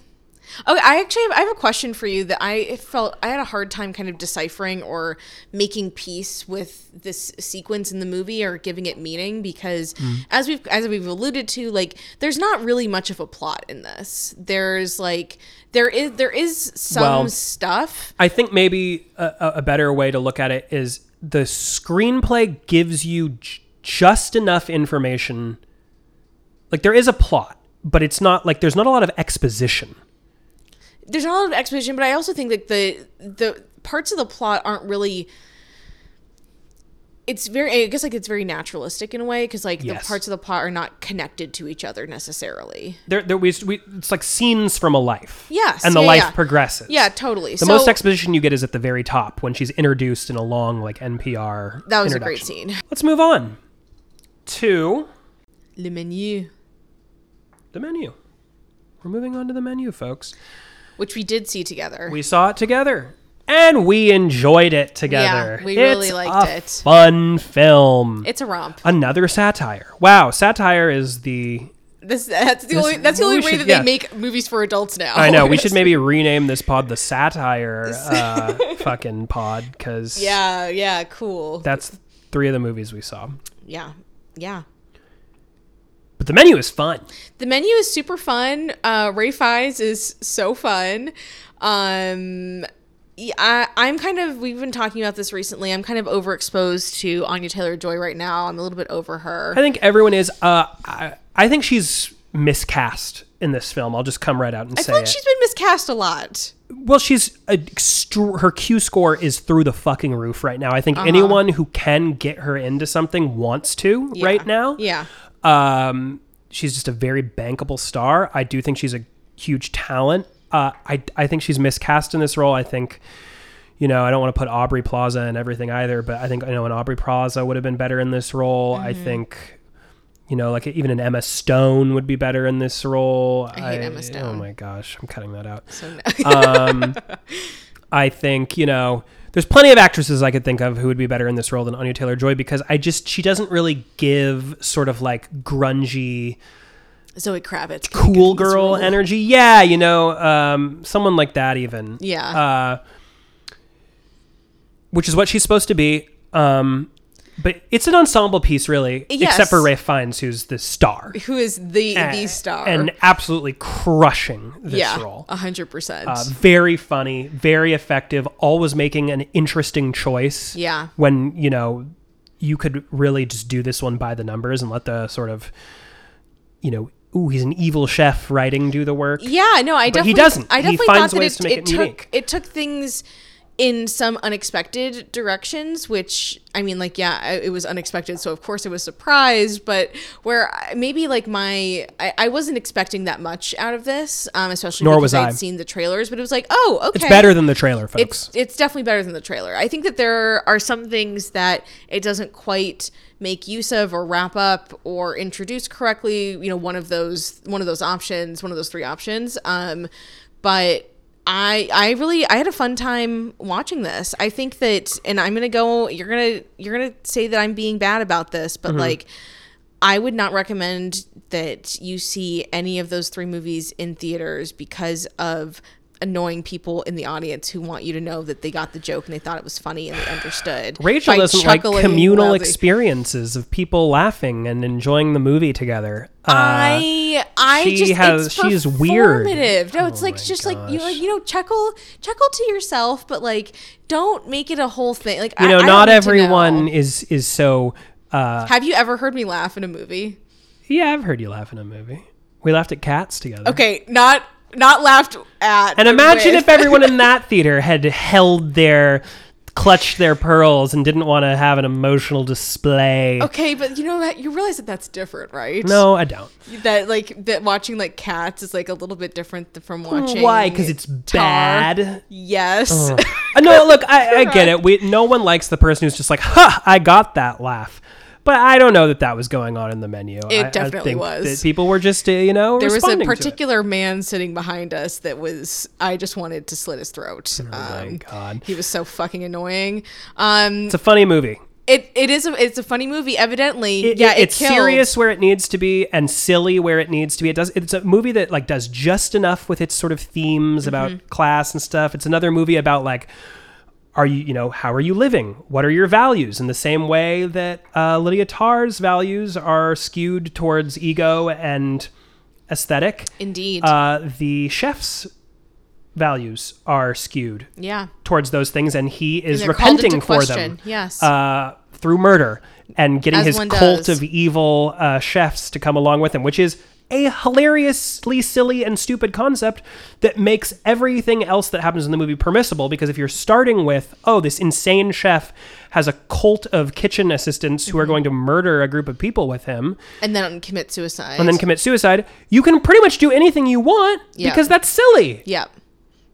Okay, I actually have, I have a question for you that I felt I had a hard time kind of deciphering or making peace with this sequence in the movie or giving it meaning because Mm. as we've as we've alluded to, like there's not really much of a plot in this. There's like there is there is some Well, stuff. I think maybe a, a- better way to look at it is the screenplay gives you j- just enough information. Like there is a plot, but it's not like there's not a lot of exposition. There's not a lot of exposition, but I also think that the the parts of the plot aren't really it's very I guess like it's very naturalistic in a way because like Yes. the parts of the plot are not connected to each other necessarily. There, there we, we it's like scenes from a life. Yes, and the yeah, life yeah. progresses. Yeah, totally. The so most exposition you get is at the very top when she's introduced in a long like NPR. that was a great scene. Let's move on to Le menu, the menu. We're moving on to the menu, folks. Which we did see together. We saw it together. And we enjoyed it together. Yeah, we really It's liked a it. Fun film. it's a romp. Another satire. Wow, satire is the. This that's the only that's the only way should- that yeah. they make movies for adults now. I know we should maybe rename this pod the satire uh, fucking pod because yeah, yeah, cool. that's three of the movies we saw. yeah, yeah. But the menu is fun. The menu is super fun. Uh, Ralph Fiennes is so fun. Um, I, I'm kind of. We've been talking about this recently. I'm kind of overexposed to Anya Taylor Joy right now. I'm a little bit over her. I think everyone is. Uh, I, I think she's miscast in this film. I'll just come right out and I say feel like it. she's been miscast a lot. Well, she's a her Q score is through the fucking roof right now. I think Uh-huh. anyone who can get her into something wants to right now. Yeah. Um, she's just a very bankable star. I do think she's a huge talent. Uh, I I think she's miscast in this role. I think, you know, I don't want to put Aubrey Plaza and everything either, but I think I know an Aubrey Plaza would have been better in this role. I Mm-hmm. think, you know, like even an Emma Stone would be better in this role. I hate Emma Stone. Oh my gosh, I'm cutting that out. So no. Um, I think you know there's plenty of actresses I could think of who would be better in this role than Anya Taylor Joy because I just she doesn't really give sort of like grungy Zoe Kravitz. cool girl energy. Yeah, you know, um, someone like that even. Yeah. Uh, which is what she's supposed to be. Um, but it's an ensemble piece, really, Yes. except for Ralph Fiennes, who's the star. Who is the the star? And absolutely crushing this yeah, role. hundred percent. Uh, very funny, very effective, always making an interesting choice. Yeah. When, you know, you could really just do this one by the numbers and let the sort of, you know, ooh, he's an evil chef writing do the work. Yeah, no, I But he definitely. doesn't. I He definitely finds thought that ways it, to make it it took unique. it took things in some unexpected directions. Which I mean, like, yeah, it was unexpected, so of course I was surprised. But where I- maybe like my, I, I wasn't expecting that much out of this, um, especially Nor because was I. I'd seen the trailers. But it was like, oh, okay, It's better than the trailer, folks. it's it's definitely better than the trailer. I think that there are some things that it doesn't quite make use of or wrap up or introduce correctly. You know, one of those one of those options, one of those three options. Um, but I I really I had a fun time watching this. I think that, and I'm gonna go. You're gonna you're gonna say that I'm being bad about this, but mm-hmm. like. I would not recommend that you see any of those three movies in theaters because of annoying people in the audience who want you to know that they got the joke and they thought it was funny and they understood. Rachel by doesn't like communal loudly. experiences of people laughing and enjoying the movie together. Uh, I I she just has- it's she weird. No, it's Oh like just like you gosh. like you know chuckle chuckle to yourself, but like don't make it a whole thing. Like you I- know, I not everyone know. is is so. Uh, Have you ever heard me laugh in a movie? yeah, I've heard you laugh in a movie. We laughed at cats together. Okay, not not laughed at. And imagine with. if everyone in that theater had held their, clutched their pearls and didn't want to have an emotional display. Okay, but you know what? You realize that that's different, right? No, I don't. That like that watching like cats is like a little bit different from watching. Why? Because it's Tár. bad. Yes. Uh, no, look, I, I get it. We no one likes the person who's just like, "Ha, I got that laugh." But I don't know that that was going on in the menu. It I- I definitely think was. That people were just, uh, you know, there was a responding to it. particular man sitting behind us that was I just wanted to slit his throat. Oh my Um, god, he was so fucking annoying. Um, it's a funny movie. it it is a it's a funny movie. Evidently, It- yeah, it- it it's killed. serious where it needs to be and silly where it needs to be. It does. It's a movie that like does just enough with its sort of themes Mm-hmm. about class and stuff. It's another movie about like, are you you know how are you living? What are your values? In the same way that uh, Lydia Tár's values are skewed towards ego and aesthetic. Indeed. Uh, the chef's values are skewed yeah. towards those things, and he is they're repenting for question, them. yes. uh, through murder and getting As his cult does. of evil uh, chefs to come along with him, which is a hilariously silly and stupid concept that makes everything else that happens in the movie permissible because if you're starting with oh this insane chef has a cult of kitchen assistants who are going to murder a group of people with him And then commit suicide. and then commit suicide you can pretty much do anything you want Yeah. because that's silly yeah.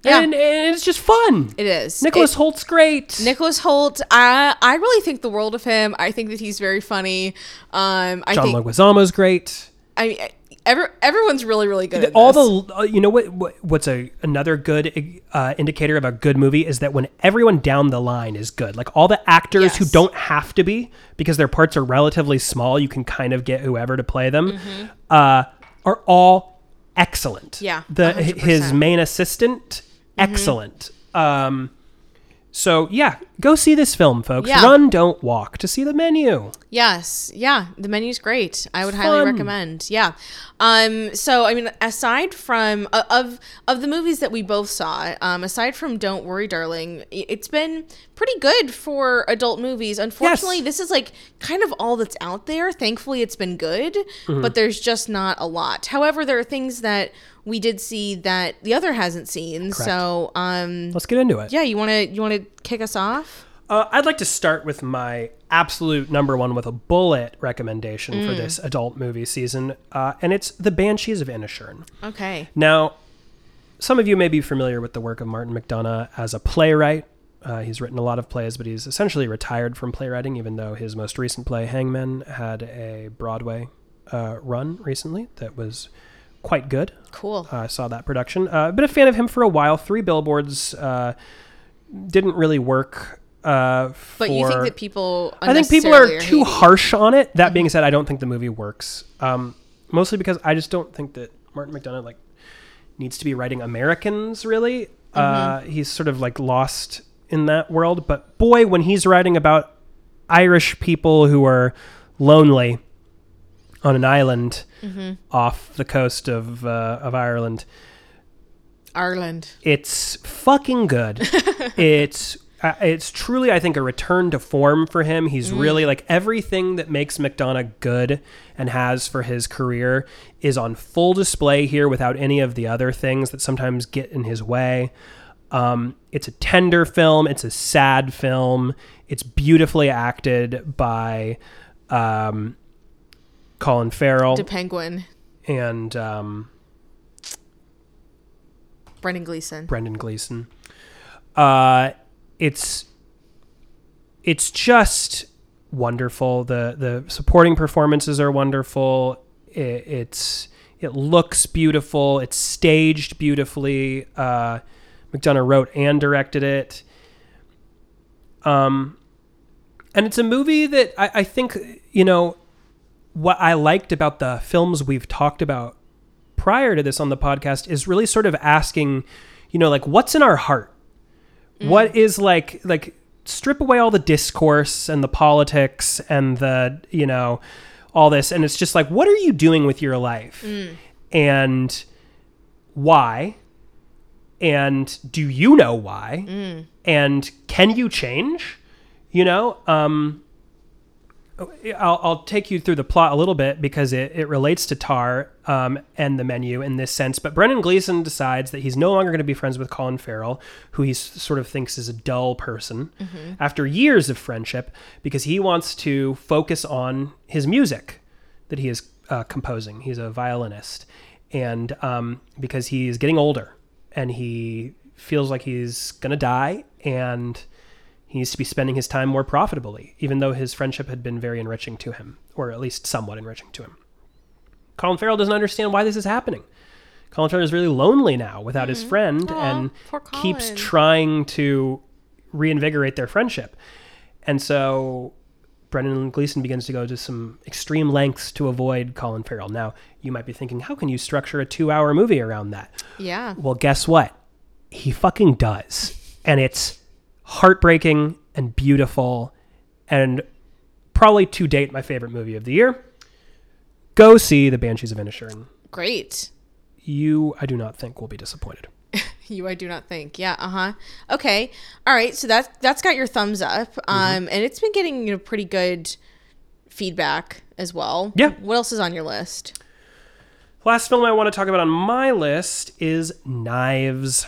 Yeah. and, and it's just fun it is. Nicholas It- Hoult's great Nicholas Hoult, I I really think the world of him. I think that he's very funny. Um, I John think Leguizamo's great I every, everyone's really really good at all this. the uh, you know what, what what's a another good uh, indicator of a good movie is that when everyone down the line is good like all the actors who don't have to be because their parts are relatively small you can kind of get whoever to play them uh, are all excellent Mm-hmm. Yeah, the 100%. his main assistant Mm-hmm. excellent um so yeah go see this film folks Yeah. run don't walk to see the menu Yes, yeah, the menu's great. I would highly recommend. Yeah. Um. So I mean, aside from uh, of of the movies that we both saw, um, aside from Don't Worry, Darling, it's been pretty good for adult movies. Unfortunately, Yes. this is like kind of all that's out there. Thankfully, it's been good, Mm-hmm. but there's just not a lot. However, there are things that we did see that the other hasn't seen. So, um, let's get into it yeah, you want to you want to kick us off? Uh, I'd like to start with my absolute number one with a bullet recommendation for this adult movie season, uh, and it's The Banshees of Inisherin. Okay. Now, some of you may be familiar with the work of Martin McDonagh as a playwright. Uh, he's written a lot of plays, but he's essentially retired from playwriting, even though his most recent play, Hangman, had a Broadway uh, run recently that was quite good. Cool. I saw that production. Uh, been a fan of him for a while. Three Billboards uh, didn't really work. Uh, But you think that people? I think people are unnecessarily too hating- harsh on it. That being said, I don't think the movie works. Um, mostly because I just don't think that Martin McDonagh like needs to be writing Americans. Really, uh, he's sort of like lost in that world. But boy, when he's writing about Irish people who are lonely on an island off the coast of uh, of Ireland, Ireland. it's fucking good. it's uh, it's truly, I think, a return to form for him. He's really like everything that makes McDonagh good and has for his career is on full display here without any of the other things that sometimes get in his way. Um, it's a tender film. It's a sad film. It's beautifully acted by um, Colin Farrell To Penguin. and um, Brendan Gleeson. Brendan Gleeson. Uh, it's it's just wonderful. the The supporting performances are wonderful. It, it's it looks beautiful. It's staged beautifully. Uh, McDonagh wrote and directed it. Um, and it's a movie that I, I think you know what I liked about the films we've talked about prior to this on the podcast is really sort of asking, you know, like what's in our heart? What is like like strip away all the discourse and the politics and the, you know, all this and it's just like what are you doing with your life? And why? And do you know why? And can you change? You know, um I'll, I'll take you through the plot a little bit because it, it relates to Tár um, and the menu in this sense. But Brendan Gleeson decides that he's no longer going to be friends with Colin Farrell, who he sort of thinks is a dull person, after years of friendship, because he wants to focus on his music that he is uh, composing. He's a violinist. And um, because he's getting older and he feels like he's going to die and he needs to be spending his time more profitably, even though his friendship had been very enriching to him, or at least somewhat enriching to him. Colin Farrell doesn't understand why this is happening. Colin Farrell is really lonely now without his mm-hmm. friend Aw, and keeps trying to reinvigorate their friendship. And so Brendan Gleeson begins to go to some extreme lengths to avoid Colin Farrell. Now, you might be thinking, how can you structure a two hour movie around that? Yeah. Well, guess what? He fucking does. And it's heartbreaking and beautiful and probably to date my favorite movie of the year. Go see The Banshees of Inisherin. Great. You, I do not think, will be disappointed. You, I do not think. Yeah. Uh huh. Okay. All right. So that's that's got your thumbs up. Mm-hmm. Um, and it's been getting you know pretty good feedback as well. Yeah. What else is on your list? Last film I want to talk about on my list is Knives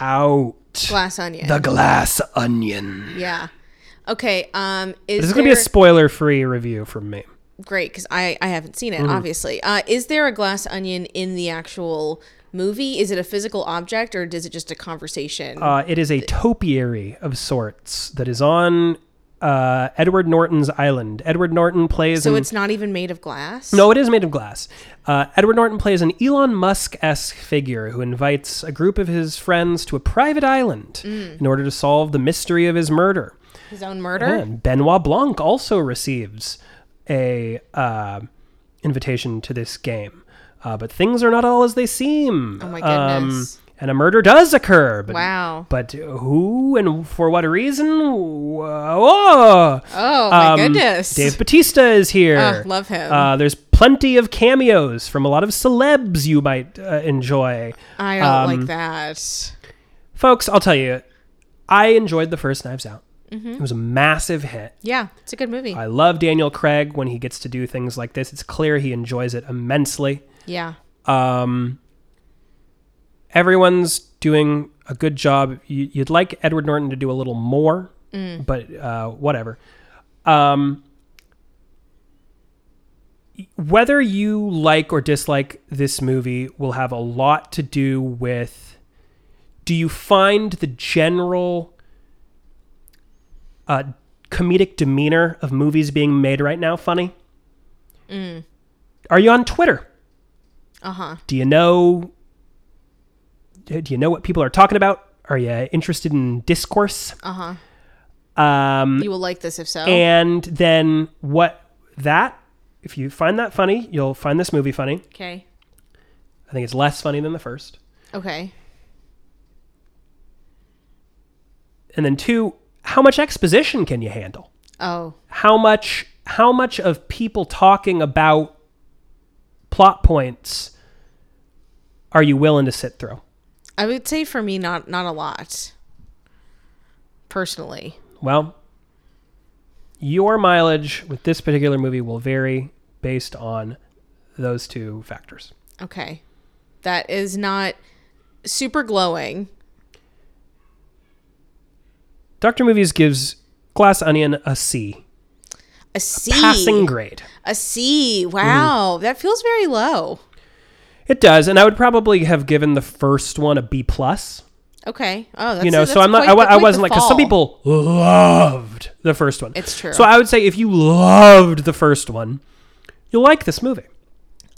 Out. Glass Onion. The Glass Onion. yeah. Okay. Um. Is This is going to be a spoiler-free review from me. great because I I haven't seen it. Mm-hmm. Obviously. Uh. Is there a glass onion in the actual movie? Is it a physical object or is it just a conversation? Uh, it is a topiary of sorts that is on uh, Edward Norton's island. Edward Norton plays. so an- it's not even made of glass. No, it is made of glass. Uh, Edward Norton plays an Elon Musk esque figure who invites a group of his friends to a private island Mm. in order to solve the mystery of his murder. His own murder. And Benoit Blanc also receives a uh, invitation to this game, uh, but things are not all as they seem. Oh my Um, and a murder does occur. But, Wow. But who and for what reason? Whoa! Oh my Um, goodness. Dave Bautista is here. Ah, love him. Uh, there's plenty of cameos from a lot of celebs you might uh, enjoy. I don't um, like that. Folks, I'll tell you, I enjoyed the first Knives Out. Mm-hmm. It was a massive hit. Yeah, it's a good movie. I love Daniel Craig when he gets to do things like this. It's clear he enjoys it immensely. Yeah. Um, everyone's doing a good job. You, you'd like Edward Norton to do a little more, but uh, whatever. Um, whether you like or dislike this movie will have a lot to do with do you find the general uh, comedic demeanor of movies being made right now funny? Are you on Twitter? Uh huh. Do you know? Do you know what people are talking about? Are you interested in discourse? Uh huh. Um, You will like this if so. and then what that? If you find that funny, you'll find this movie funny. okay. I think it's less funny than the first. Okay. And then two, how much exposition can you handle? Oh. How much? How much of people talking about plot points are you willing to sit through? I would say for me, not not a lot. Personally. Well, your mileage with this particular movie will vary based on those two factors. Okay. That is not super glowing. Dr. Movies gives Glass Onion a C, A C. passing grade. A C. Wow. Mm. That feels very low. It does, and I would probably have given the first one a B plus. Okay. Oh, that's You know, so I'm not. quite I, I wasn't like because some people loved the first one. It's true. So I would say if you loved the first one, you'll like this movie.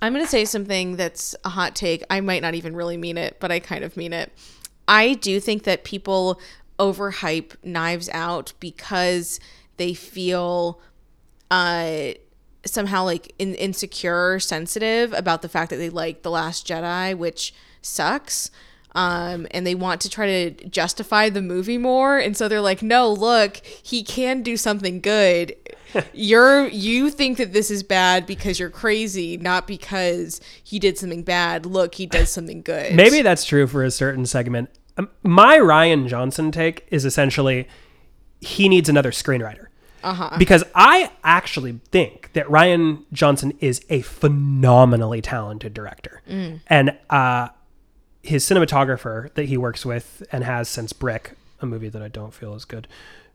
I'm going to say something that's a hot take. I might not even really mean it, but I kind of mean it. I do think that people overhype Knives Out because they feel uh somehow like in- insecure, sensitive about the fact that they like The Last Jedi, which sucks. Um, and they want to try to justify the movie more, and so they're like, "No, look, he can do something good. you're you think that this is bad because you're crazy, not because he did something bad. Look, he does something good. Maybe that's true for a certain segment. Um, my Rian Johnson take is essentially he needs another screenwriter. Uh-huh. Because I actually think that Rian Johnson is a phenomenally talented director. And uh, his cinematographer that he works with and has since Brick, a movie that I don't feel is good.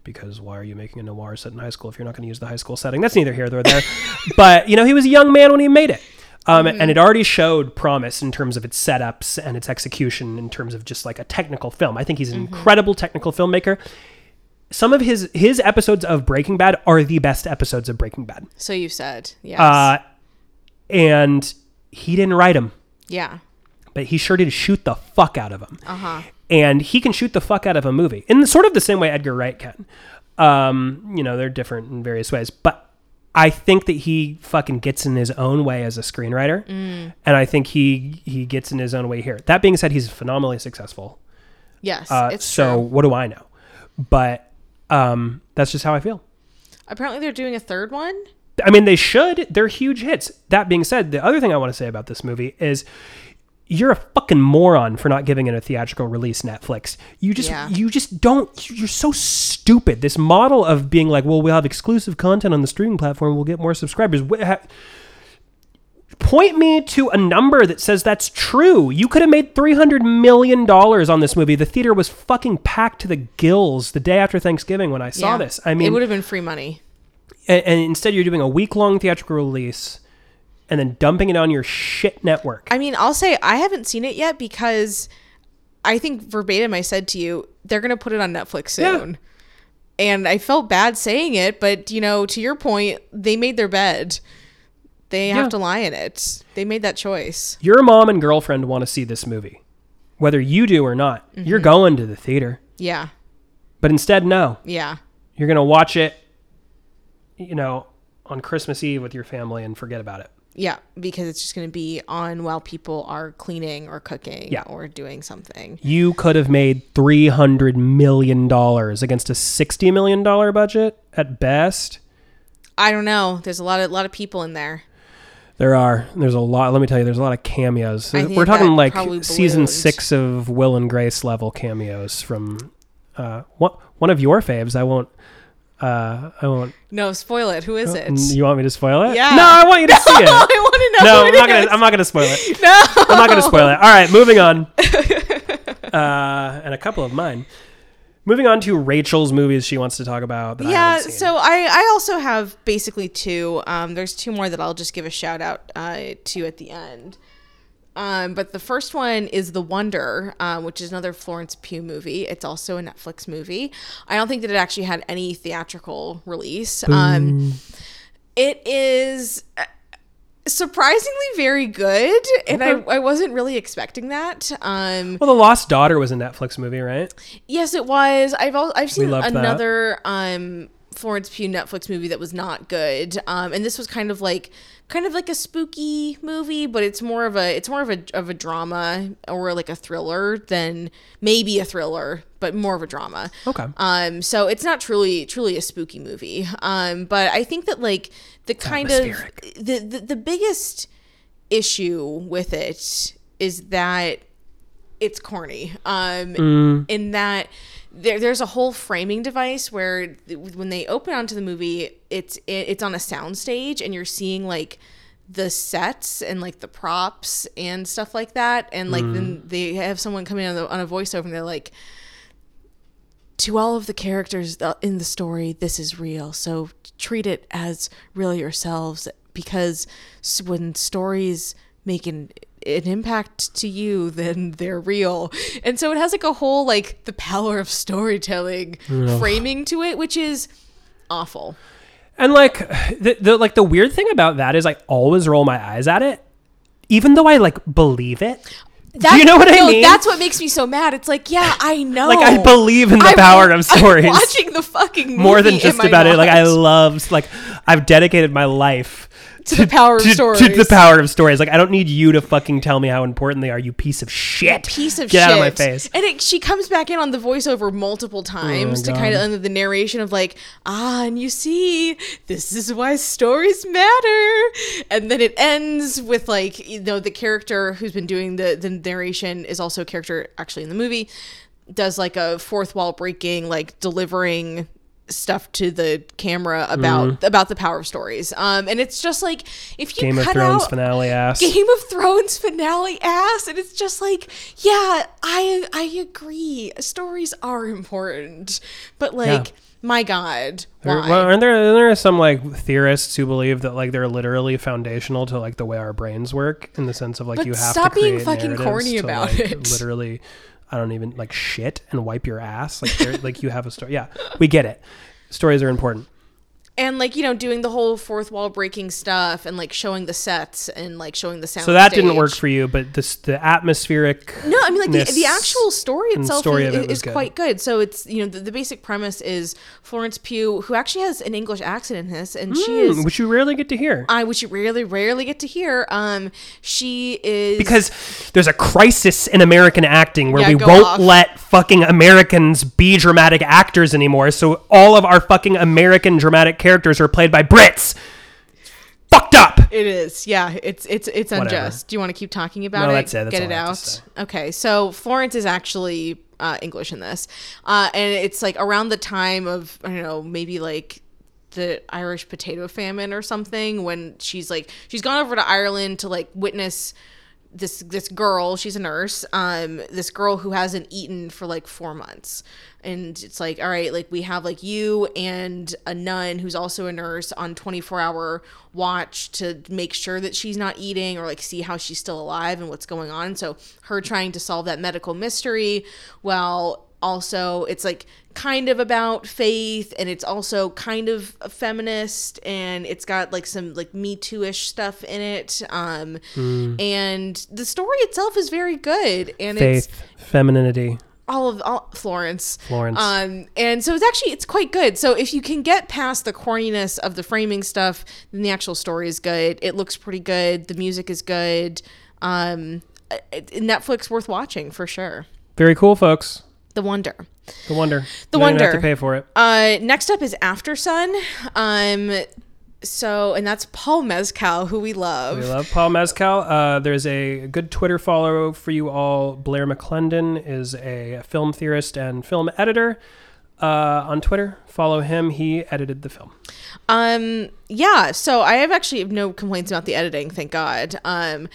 Because why are you making a noir set in high school if you're not going to use the high school setting? That's neither here nor there. but you know, he was a young man when he made it, um, and it already showed promise in terms of its setups and its execution, in terms of just like a technical film. I think he's an incredible technical filmmaker. Some of his his episodes of Breaking Bad are the best episodes of Breaking Bad, so you said, yes, uh, and he didn't write them yeah, but he sure did shoot the fuck out of them. Uh-huh. And he can shoot the fuck out of a movie in sort of the same way Edgar Wright can. Um, you know, they're different in various ways, but I think that he fucking gets in his own way as a screenwriter, Mm. and I think he he gets in his own way here. That being said, he's phenomenally successful. yes, Uh, it's so true. what do I know? But um, that's just how I feel. Apparently, they're doing a third one. I mean, they should. They're huge hits. That being said, the other thing I want to say about this movie is you're a fucking moron for not giving it a theatrical release Netflix. You just Yeah. you just don't you're so stupid. This model of being like, "Well, we'll have exclusive content on the streaming platform, we'll get more subscribers." Point me to a number that says that's true. You could have made three hundred million dollars on this movie. The theater was fucking packed to the gills the day after Thanksgiving when I saw Yeah. this. I mean, it would have been free money. and, and instead you're doing a week long theatrical release and then dumping it on your shit network. I mean, I'll say I haven't seen it yet because I think verbatim I said to you they're gonna put it on Netflix Yeah. soon. And I felt bad saying it, but you know, to your point, they made their bed. They Yeah. have to lie in it. They made that choice. your mom and girlfriend want to see this movie, whether you do or not. Mm-hmm. You're going to the theater, Yeah. but instead, no, Yeah. you're gonna watch it. You know, on Christmas Eve with your family and forget about it. Yeah, because it's just going to be on while people are cleaning or cooking Yeah. or doing something. You could have made three hundred million dollars against a sixty million dollar budget at best. I don't know. There's a lot of lot of people in there. There are. There's a lot. Let me tell you, there's a lot of cameos. We're talking like season six of Will and Grace level cameos from uh, one one of your faves. I won't. Uh, I won't. No, spoil it. Who is it? You want me to spoil it? Yeah. No, I want you to see it. No, I want to know. No, I'm not gonna. is. I'm not gonna spoil it. no. I'm not gonna spoil it. All right, moving on. Uh, and a couple of mine. Moving on to Rachel's movies she wants to talk about. I yeah seen. so i i also have basically two. Um there's two more that i'll just give a shout out uh to at the end. Um but the first one is the wonder um, which is another florence pugh movie. It's also a netflix movie. I don't think that it actually had any theatrical release. Um it is uh, surprisingly very good and I, I wasn't really expecting that um Well, The Lost Daughter was a Netflix movie, right? Yes, it was. I've al- I've seen loved that. another um Florence Pugh Netflix movie that was not good. Um and this was kind of like kind of like a spooky movie, but it's more of a it's more of a of a drama or like a thriller than maybe a thriller, but more of a drama. Okay. Um so it's not truly truly a spooky movie. Um but I think that like the kind of the, the the biggest issue with it is that it's corny. Um, in that there, there's a whole framing device where th- when they open onto the movie, it's it, it's on a sound stage and you're seeing like the sets and like the props and stuff like that, and like then mm. they have someone coming on, the, on a voiceover and they're like. To all of the characters uh, in the story, this is real. So treat it as real yourselves because when stories make an an impact to you then they're real and so it has like a whole like the power of storytelling framing to it which is awful And like the, the like the weird thing about that is I always roll my eyes at it, even though I like believe it. That, you know what I mean? That's what makes me so mad. It's like, yeah, I know. Like I believe in the I'm- power of stories I'm watching the fucking movie more than just I about it. Like I love like I've dedicated my life To the power of to, stories. To the power of stories. Like I don't need you to fucking tell me how important they are. You piece of shit. piece of Get shit. out of my face. And it, she comes back in on the voiceover multiple times to Oh God. kind of under the narration of like, ah, and you see, this is why stories matter. And then it ends with like, you know, the character who's been doing the the narration is also a character actually in the movie, does like a fourth wall breaking, like delivering stuff to the camera about about the power of stories. Um, and it's just like if you. Game of Thrones out finale ass. Game of Thrones finale ass, and it's just like, yeah, I I agree. Stories are important, but like, my God, There, why? well, aren't there there are some like theorists who believe that like they're literally foundational to like the way our brains work in the sense of like But you have to stop to being fucking corny to, about like, it. Literally, I don't even like shit and wipe your ass like like you have a story. Yeah, we get it. Stories are important. And like you know, doing the whole fourth wall breaking stuff, and like showing the sets and like showing the sound. So that didn't work for you, but this the atmospheric. No, I mean like the, the actual story itself story is, it is good. quite good. So it's you know the, the basic premise is Florence Pugh, who actually has an English accent in this, and she is Hmm, which you rarely get to hear. I which you rarely rarely get to hear. Um, she is because there's a crisis in American acting where Yeah, we won't off. let fucking Americans be dramatic actors anymore. So all of our fucking American dramatic characters are played by Brits. Fucked up. It is, yeah. It's it's it's Whatever. unjust. Do you want to keep talking about No, it? that's it. That's Get it I have to out. Okay, so Florence is actually uh, English in this, uh, and it's like around the time of I don't know, maybe like the Irish potato famine or something when she's like she's gone over to Ireland to like witness this this girl she's a nurse um this girl who hasn't eaten for like 4 months. And it's like all right like we have like you and a nun who's also a nurse on 24 hour watch to make sure that she's not eating or like see how she's still alive and what's going on. So her trying to solve that medical mystery while also it's like kind of about faith and it's also kind of feminist and it's got like some like me too-ish stuff in it um and the story itself is very good and it's Faith, femininity. all of all Florence. Florence. Um, and so it's actually it's quite good. So if you can get past the corniness of the framing stuff, then the actual story is good. It looks pretty good. The music is good. Um, it, Netflix worth watching for sure. Very cool, folks. The Wonder. The Wonder. The You don't have Wonder. to pay for it. Uh, next up is Aftersun. Um, so and that's Paul Mescal, who we love. We love Paul Mescal. Uh, there's a good Twitter follow for you all. Blair McClendon is a film theorist and film editor uh, on Twitter. Follow him. He edited the film. Um, yeah, so I have actually no complaints about the editing, thank God. Um,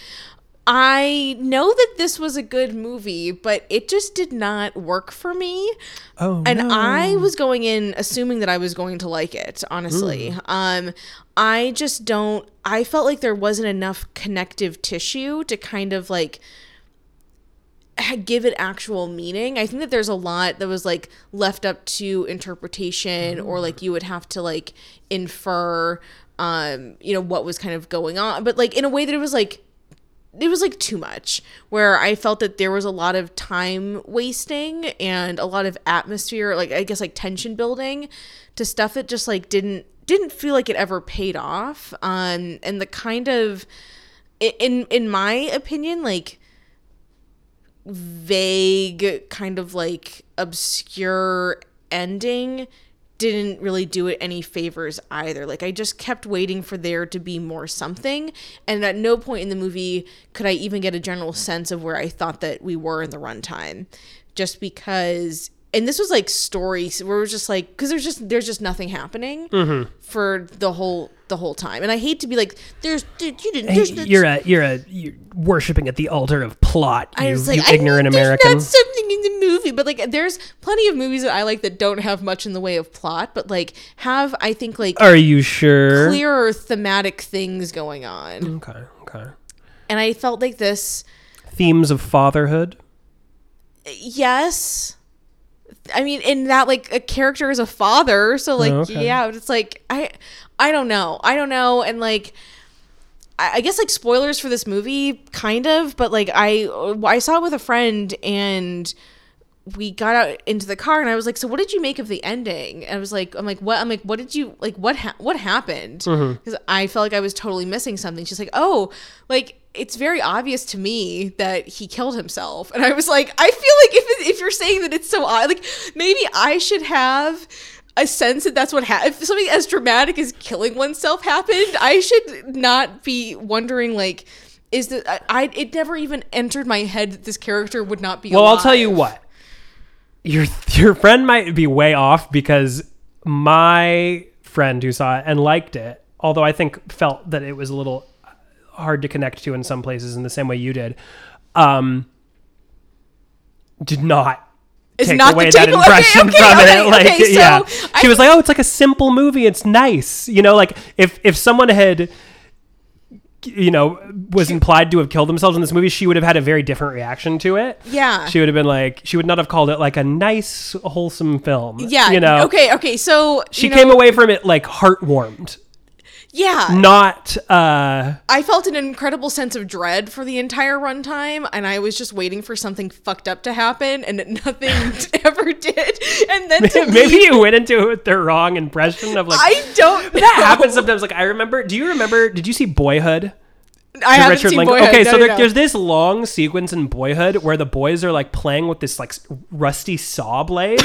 I know that this was a good movie, but it just did not work for me. Oh, And no. I was going in assuming that I was going to like it, honestly. Hmm. Um, I just don't I felt like there wasn't enough connective tissue to kind of like give it actual meaning. I think that there's a lot that was like left up to interpretation or like you would have to like infer um you know what was kind of going on but like in a way that it was like it was like too much where i felt that there was a lot of time wasting and a lot of atmosphere like i guess like tension building to stuff that just like didn't didn't feel like it ever paid off. Um and the kind of in in my opinion like vague kind of like obscure ending didn't really do it any favors either. Like I just kept waiting for there to be more something and at no point in the movie could I even get a general sense of where I thought that we were in the runtime just because and this was like stories where it was just like because there's just there's just nothing happening mm-hmm. for the whole the whole time and i hate to be like there's dude, you didn't there's no- you're a you're a you're worshiping at the altar of plot. You, I was you like, I ignorant know there's American. not something in the movie, but like, there's plenty of movies that I like that don't have much in the way of plot, but like have I think like Are you sure? clearer thematic things going on, Okay. Okay. and I felt like this. Themes of fatherhood. Yes, I mean, in that like a character is a father, so like Oh, okay. yeah, but it's like I I don't know, I don't know, and like. I I guess like spoilers for this movie, kind of, but like I I saw it with a friend and we got out into the car and I was like, "So what did you make of the ending?" And I was like, "I'm like, what? I'm like, what did you like? What ha- what happened?" Mm-hmm. Because I felt like I was totally missing something. She's like, "Oh, like it's very obvious to me that he killed himself," and I was like, "I feel like if it, if you're saying that it's so odd, like maybe I should have." A sense that that's what happened. If something as dramatic as killing oneself happened, I should not be wondering like, is that I, I? It never even entered my head that this character would not be. Well, I'll tell you what. Your your friend might be way off because my friend who saw it and liked it, although I think felt that it was a little hard to connect to in some places in the same way you did, um, did not It's take not the away that impression okay, from okay, it. Like, okay, so yeah, I- she was like, "Oh, it's like a simple movie. It's nice." You know, like if if someone had you know was implied to have killed themselves in this movie she would have had a very different reaction to it Yeah. she would have been like she would not have called it like a nice wholesome film Yeah. you know Okay. Okay. So she you know, came away from it like heartwarmed Yeah. not uh I felt an incredible sense of dread for the entire runtime, and I was just waiting for something fucked up to happen, and nothing ever did. And then maybe you went into it with the wrong impression of like I don't. that know. happens sometimes like i remember do you remember did you see boyhood I haven't seen Link- Boyhood. Okay, No, so there, no. there's this long sequence in Boyhood where the boys are like playing with this like rusty saw blade.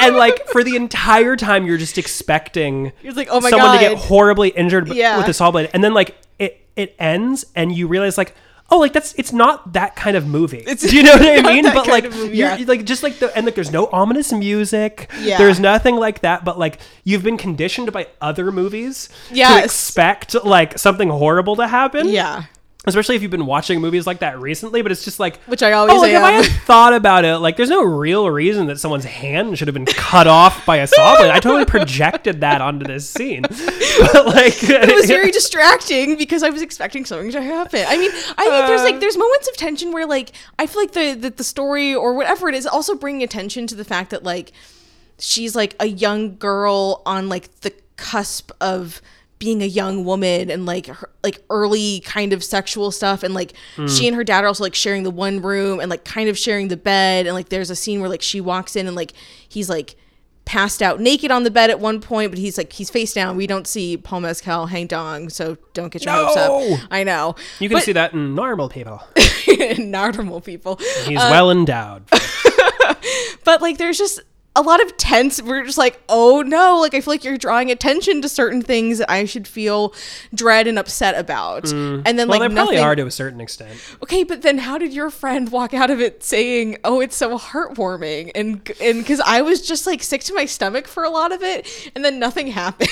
And like for the entire time you're just expecting You're like, oh my someone to get horribly injured Yeah. with a saw blade and then like it it ends and you realize like oh, like that's it's not that kind of movie. Do you know what I mean? But like, movie, you're, like just like the and like there's no ominous music. Yeah. There's nothing like that. But like you've been conditioned by other movies to expect like something horrible to happen. Yeah. Especially if you've been watching movies like that recently, but it's just like Which I always oh, like if I had thought about it, like there's no real reason that someone's hand should have been cut off by a saw blade. I totally projected that onto this scene, but like it was very distracting because I was expecting something to happen. I mean, I think there's like um, there's moments of tension where like I feel like the the, the story or whatever it is also bringing attention to the fact that like she's like a young girl on like the cusp of being a young woman and like her, like early kind of sexual stuff and like she and her dad are also like sharing the one room and like kind of sharing the bed and like there's a scene where like she walks in and like he's like passed out naked on the bed at one point, but he's like he's face down. We don't see Paul Mescal hang dong, so don't get your hopes up. I know. you can But- see that in normal people. In normal people. He's uh, well endowed. But like there's just a lot of tense we're just like, oh no, like I feel like you're drawing attention to certain things that I should feel dread and upset about. And then Mm. Well, like they probably are to a certain extent. Okay, but then how did your friend walk out of it saying, "Oh, it's so heartwarming," and and because I was just like sick to my stomach for a lot of it, and then nothing happened.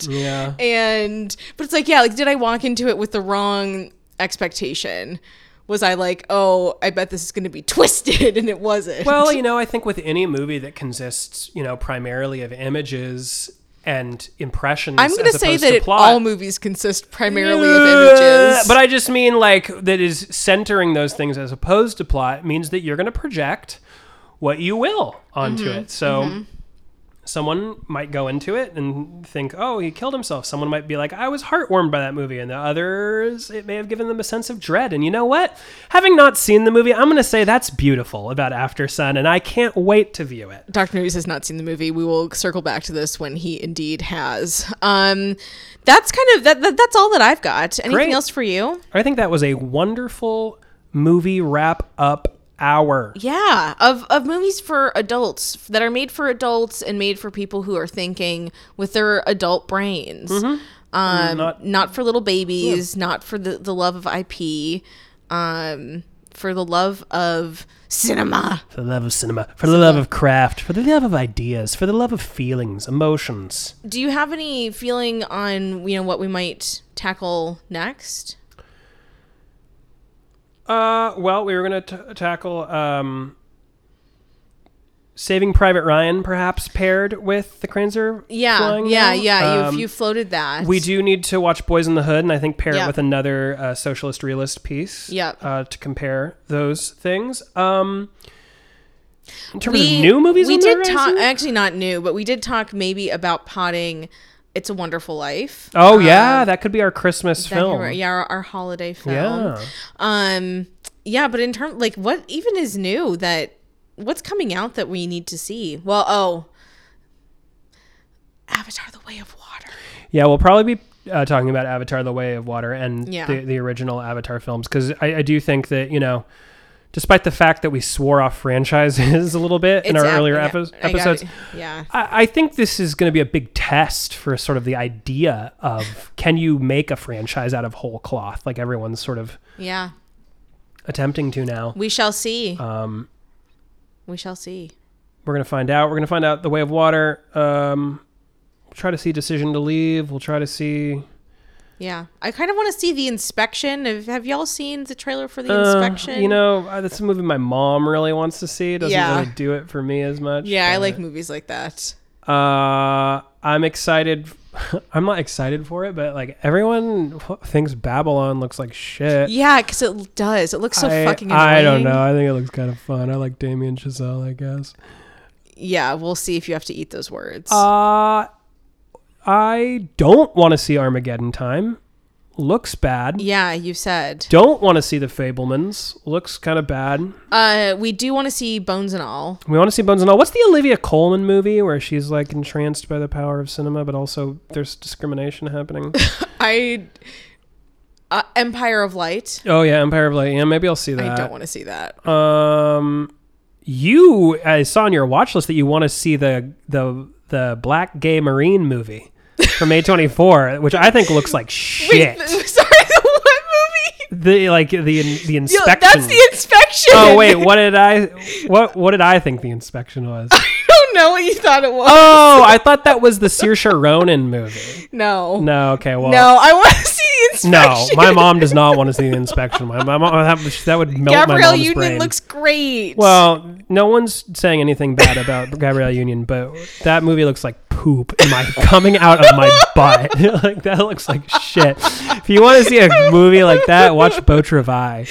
Yeah. And but it's like, yeah, like did I walk into it with the wrong expectation? Was I like, oh, I bet this is going to be twisted, and it wasn't. Well, you know, I think with any movie that consists, you know, primarily of images and impressions, I'm going to say that to plot, all movies consist primarily of Uh, images. But I just mean like that is centering those things as opposed to plot means that you're going to project what you will onto Mm-hmm. it. So someone might go into it and think, "Oh, he killed himself." Someone might be like, "I was heartwarmed by that movie," and the others, it may have given them a sense of dread. And you know what? Having not seen the movie, I'm going to say that's beautiful about Aftersun, and I can't wait to view it. Dr. News has not seen the movie. We will circle back to this when he indeed has. Um, that's kind of that, that. That's all that I've got. Anything Great. else for you? I think that was a wonderful movie wrap up hour. Yeah, of of movies for adults that are made for adults and made for people who are thinking with their adult brains. Um, Not- not, for little babies, not for the the love of IP, um, for the love of cinema. For the love of cinema, for the love of craft, for the love of ideas, for the love of feelings, emotions. Do you have any feeling on you know what we might tackle next? Uh, well, we were going to tackle um, Saving Private Ryan, perhaps paired with the Kranzer. Yeah, yeah, now. yeah. Um, you you floated that. we do need to watch Boys in the Hood, and I think pair Yeah. it with another uh, socialist realist piece. Yep. Uh, to compare those things. Um, in terms we of new movies, We did talk. Actually, not new, but we did talk maybe about potting. It's a Wonderful Life. Oh yeah, that could be our Christmas film. yeah, our, our holiday film. Yeah. Um, yeah, but in terms like what even is new that what's coming out that we need to see? Well, oh, Avatar: The Way of Water. Yeah, we'll probably be uh, talking about Avatar: The Way of Water and Yeah. the, the original Avatar films because I, I do think that you know, despite the fact that we swore off franchises a little bit in It's our ap- earlier yeah, epi- I episodes, it. Yeah. I, I think this is going to be a big test for sort of the idea of can you make a franchise out of whole cloth, like everyone's sort of Yeah. attempting to now. We shall see. Um, we shall see. we're gonna find out. We're gonna find out the Way of Water. Um, we'll try to see Decision to Leave. We'll try to see. Yeah. I kind of want to see the inspection. Have, have y'all seen the trailer for the Uh, inspection? You know, uh, that's a movie my mom really wants to see. It doesn't Yeah. really do it for me as much. Yeah, I like movies like that. Uh, I'm excited. I'm not excited for it, but like everyone thinks Babylon looks like shit. Yeah, because it does. It looks so I, fucking annoying. I don't know. I think it looks kind of fun. I like Damien Chazelle, I guess. Yeah, we'll see if you have to eat those words. Uh, I don't want to see Armageddon Time. Looks bad. yeah, you said. Don't want to see The Fabelmans. Looks kind of bad. Uh, we do want to see Bones and All. We want to see Bones and All. What's the Olivia Colman movie where she's like entranced by the power of cinema, but also there's discrimination happening? I. Uh, Empire of Light. oh yeah, Empire of Light. Yeah, maybe I'll see that. I don't want to see that. Um, you I saw on your watch list that you want to see the the the Black Gay Marine movie from A24, which I think looks like shit. Wait, sorry, what movie? the like the the Yo, inspection. that's the inspection. oh wait, what did I what what did I think the inspection was? I don't know what you thought it was. Oh, I thought that was the Saoirse Ronan movie. no. No, okay, well, No, I want to see the no, my mom does not want to see the inspection. My, my mom that, that would melt my Gabrielle mom's Union brain. looks great. well, no one's saying anything bad about Gabrielle Union, but that movie looks like poop. Am I coming out of my butt? like that looks like shit. If you want to see a movie like that, watch Beau Travail.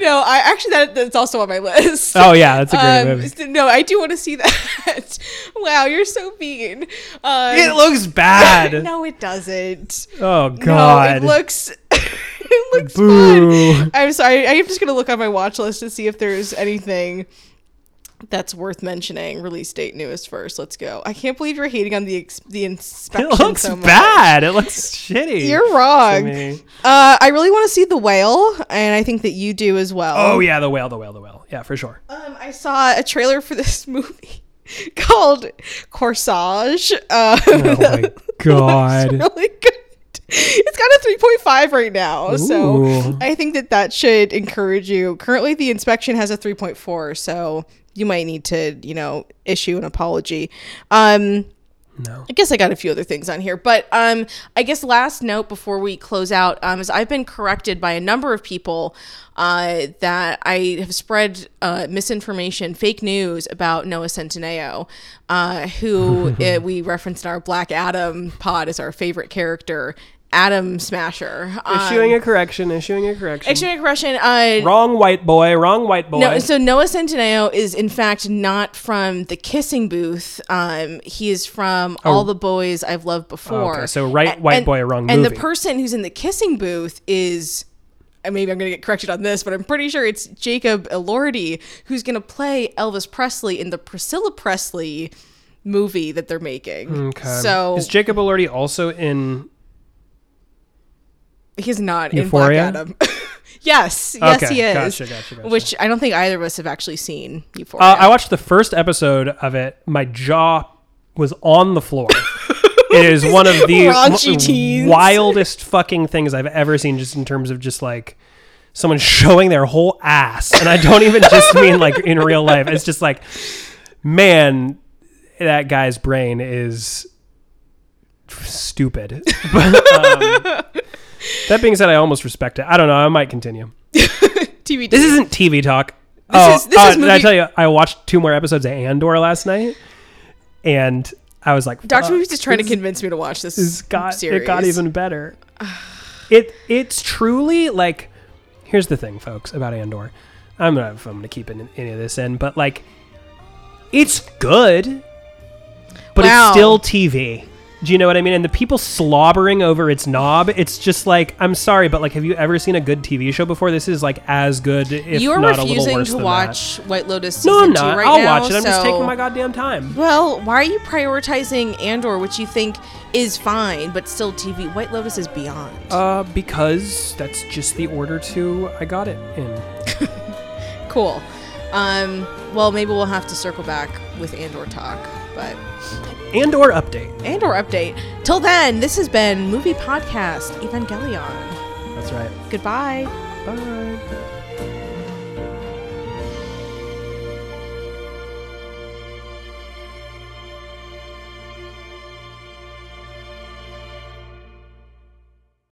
no, I actually that that's also on my list. Oh yeah, that's a great Um, movie. no, I do want to see that. wow, you're so mean. Um, It looks bad. no, it doesn't. Oh god, No, it looks. it looks Boo. fun. I'm sorry. I'm just gonna look on my watch list to see if there's anything that's worth mentioning. Release date newest first. Let's go. I can't believe you're hating on the ex- the inspection. It looks so bad. It looks shitty. You're wrong. Uh, I really want to see the whale, and I think that you do as well. Oh yeah, the whale, the whale, the whale. Yeah, for sure. Um, I saw a trailer for this movie called Corsage. Um, Oh my god. really good. It's got a 3.5 right now. So I think that that should encourage you. Currently, the inspection has a 3.4. So you might need to, you know, issue an apology. Um, No. I guess I got a few other things on here, but um, I guess last note before we close out um, is I've been corrected by a number of people uh, that I have spread uh, misinformation, fake news about Noah Centineo, uh, who uh, we referenced in our Black Adam pod as our favorite character, Atom Smasher. Um, Issuing a correction, issuing a correction. issuing a correction. Uh, wrong white boy, wrong white boy. no, so Noah Centineo is in fact not from the Kissing Booth. Um, he is from All the Boys I've Loved Before. Oh. Okay, so right white and- boy, wrong And the person who's in the Kissing Booth is. Maybe I'm going to get corrected on this, but I'm pretty sure it's Jacob Elordi who's going to play Elvis Presley in the Priscilla Presley movie that they're making. Okay. So is Jacob Elordi also in? He's not Euphoria? in Black Adam. yes, yes, Okay, he is. gotcha, gotcha, gotcha. Which I don't think either of us have actually seen Euphoria. Uh, I watched the first episode of it. My jaw was on the floor. it is one of the wildest fucking things I've ever seen, just in terms of just like someone showing their whole ass, and I don't even just mean like in real life. It's just like, man, that guy's brain is stupid. Um, that being said, I almost respect it. I don't know. I might continue. TV. This isn't TV talk. oh, is- this oh, is did I tell you? I watched two more episodes of Andor last night, and I was like, Doctor "Fuck, Movie's just trying to convince me to watch this. this got series. it got even better. it it's truly like here's the thing, folks, about Andor. I'm gonna I'm gonna keep any any of this in, but like it's good, but Wow. it's still TV. Do you know what I mean? And the people slobbering over its knob, it's just like I'm sorry, but like, have you ever seen a good TV show before? This is like as good, if you are not a little refusing worse to than watch White Lotus That. No, season I'm not. two right I'll now. watch it. I'm just so- taking my goddamn time. Well, why are you prioritizing Andor, which you think is fine, but still TV? White Lotus is beyond. Uh, because that's just the order to I got it in. cool. Um, well, maybe we'll have to circle back with Andor talk, but Andor update. And or update. Till then, this has been Movie Podcast Evangelion. That's right. Goodbye. Bye.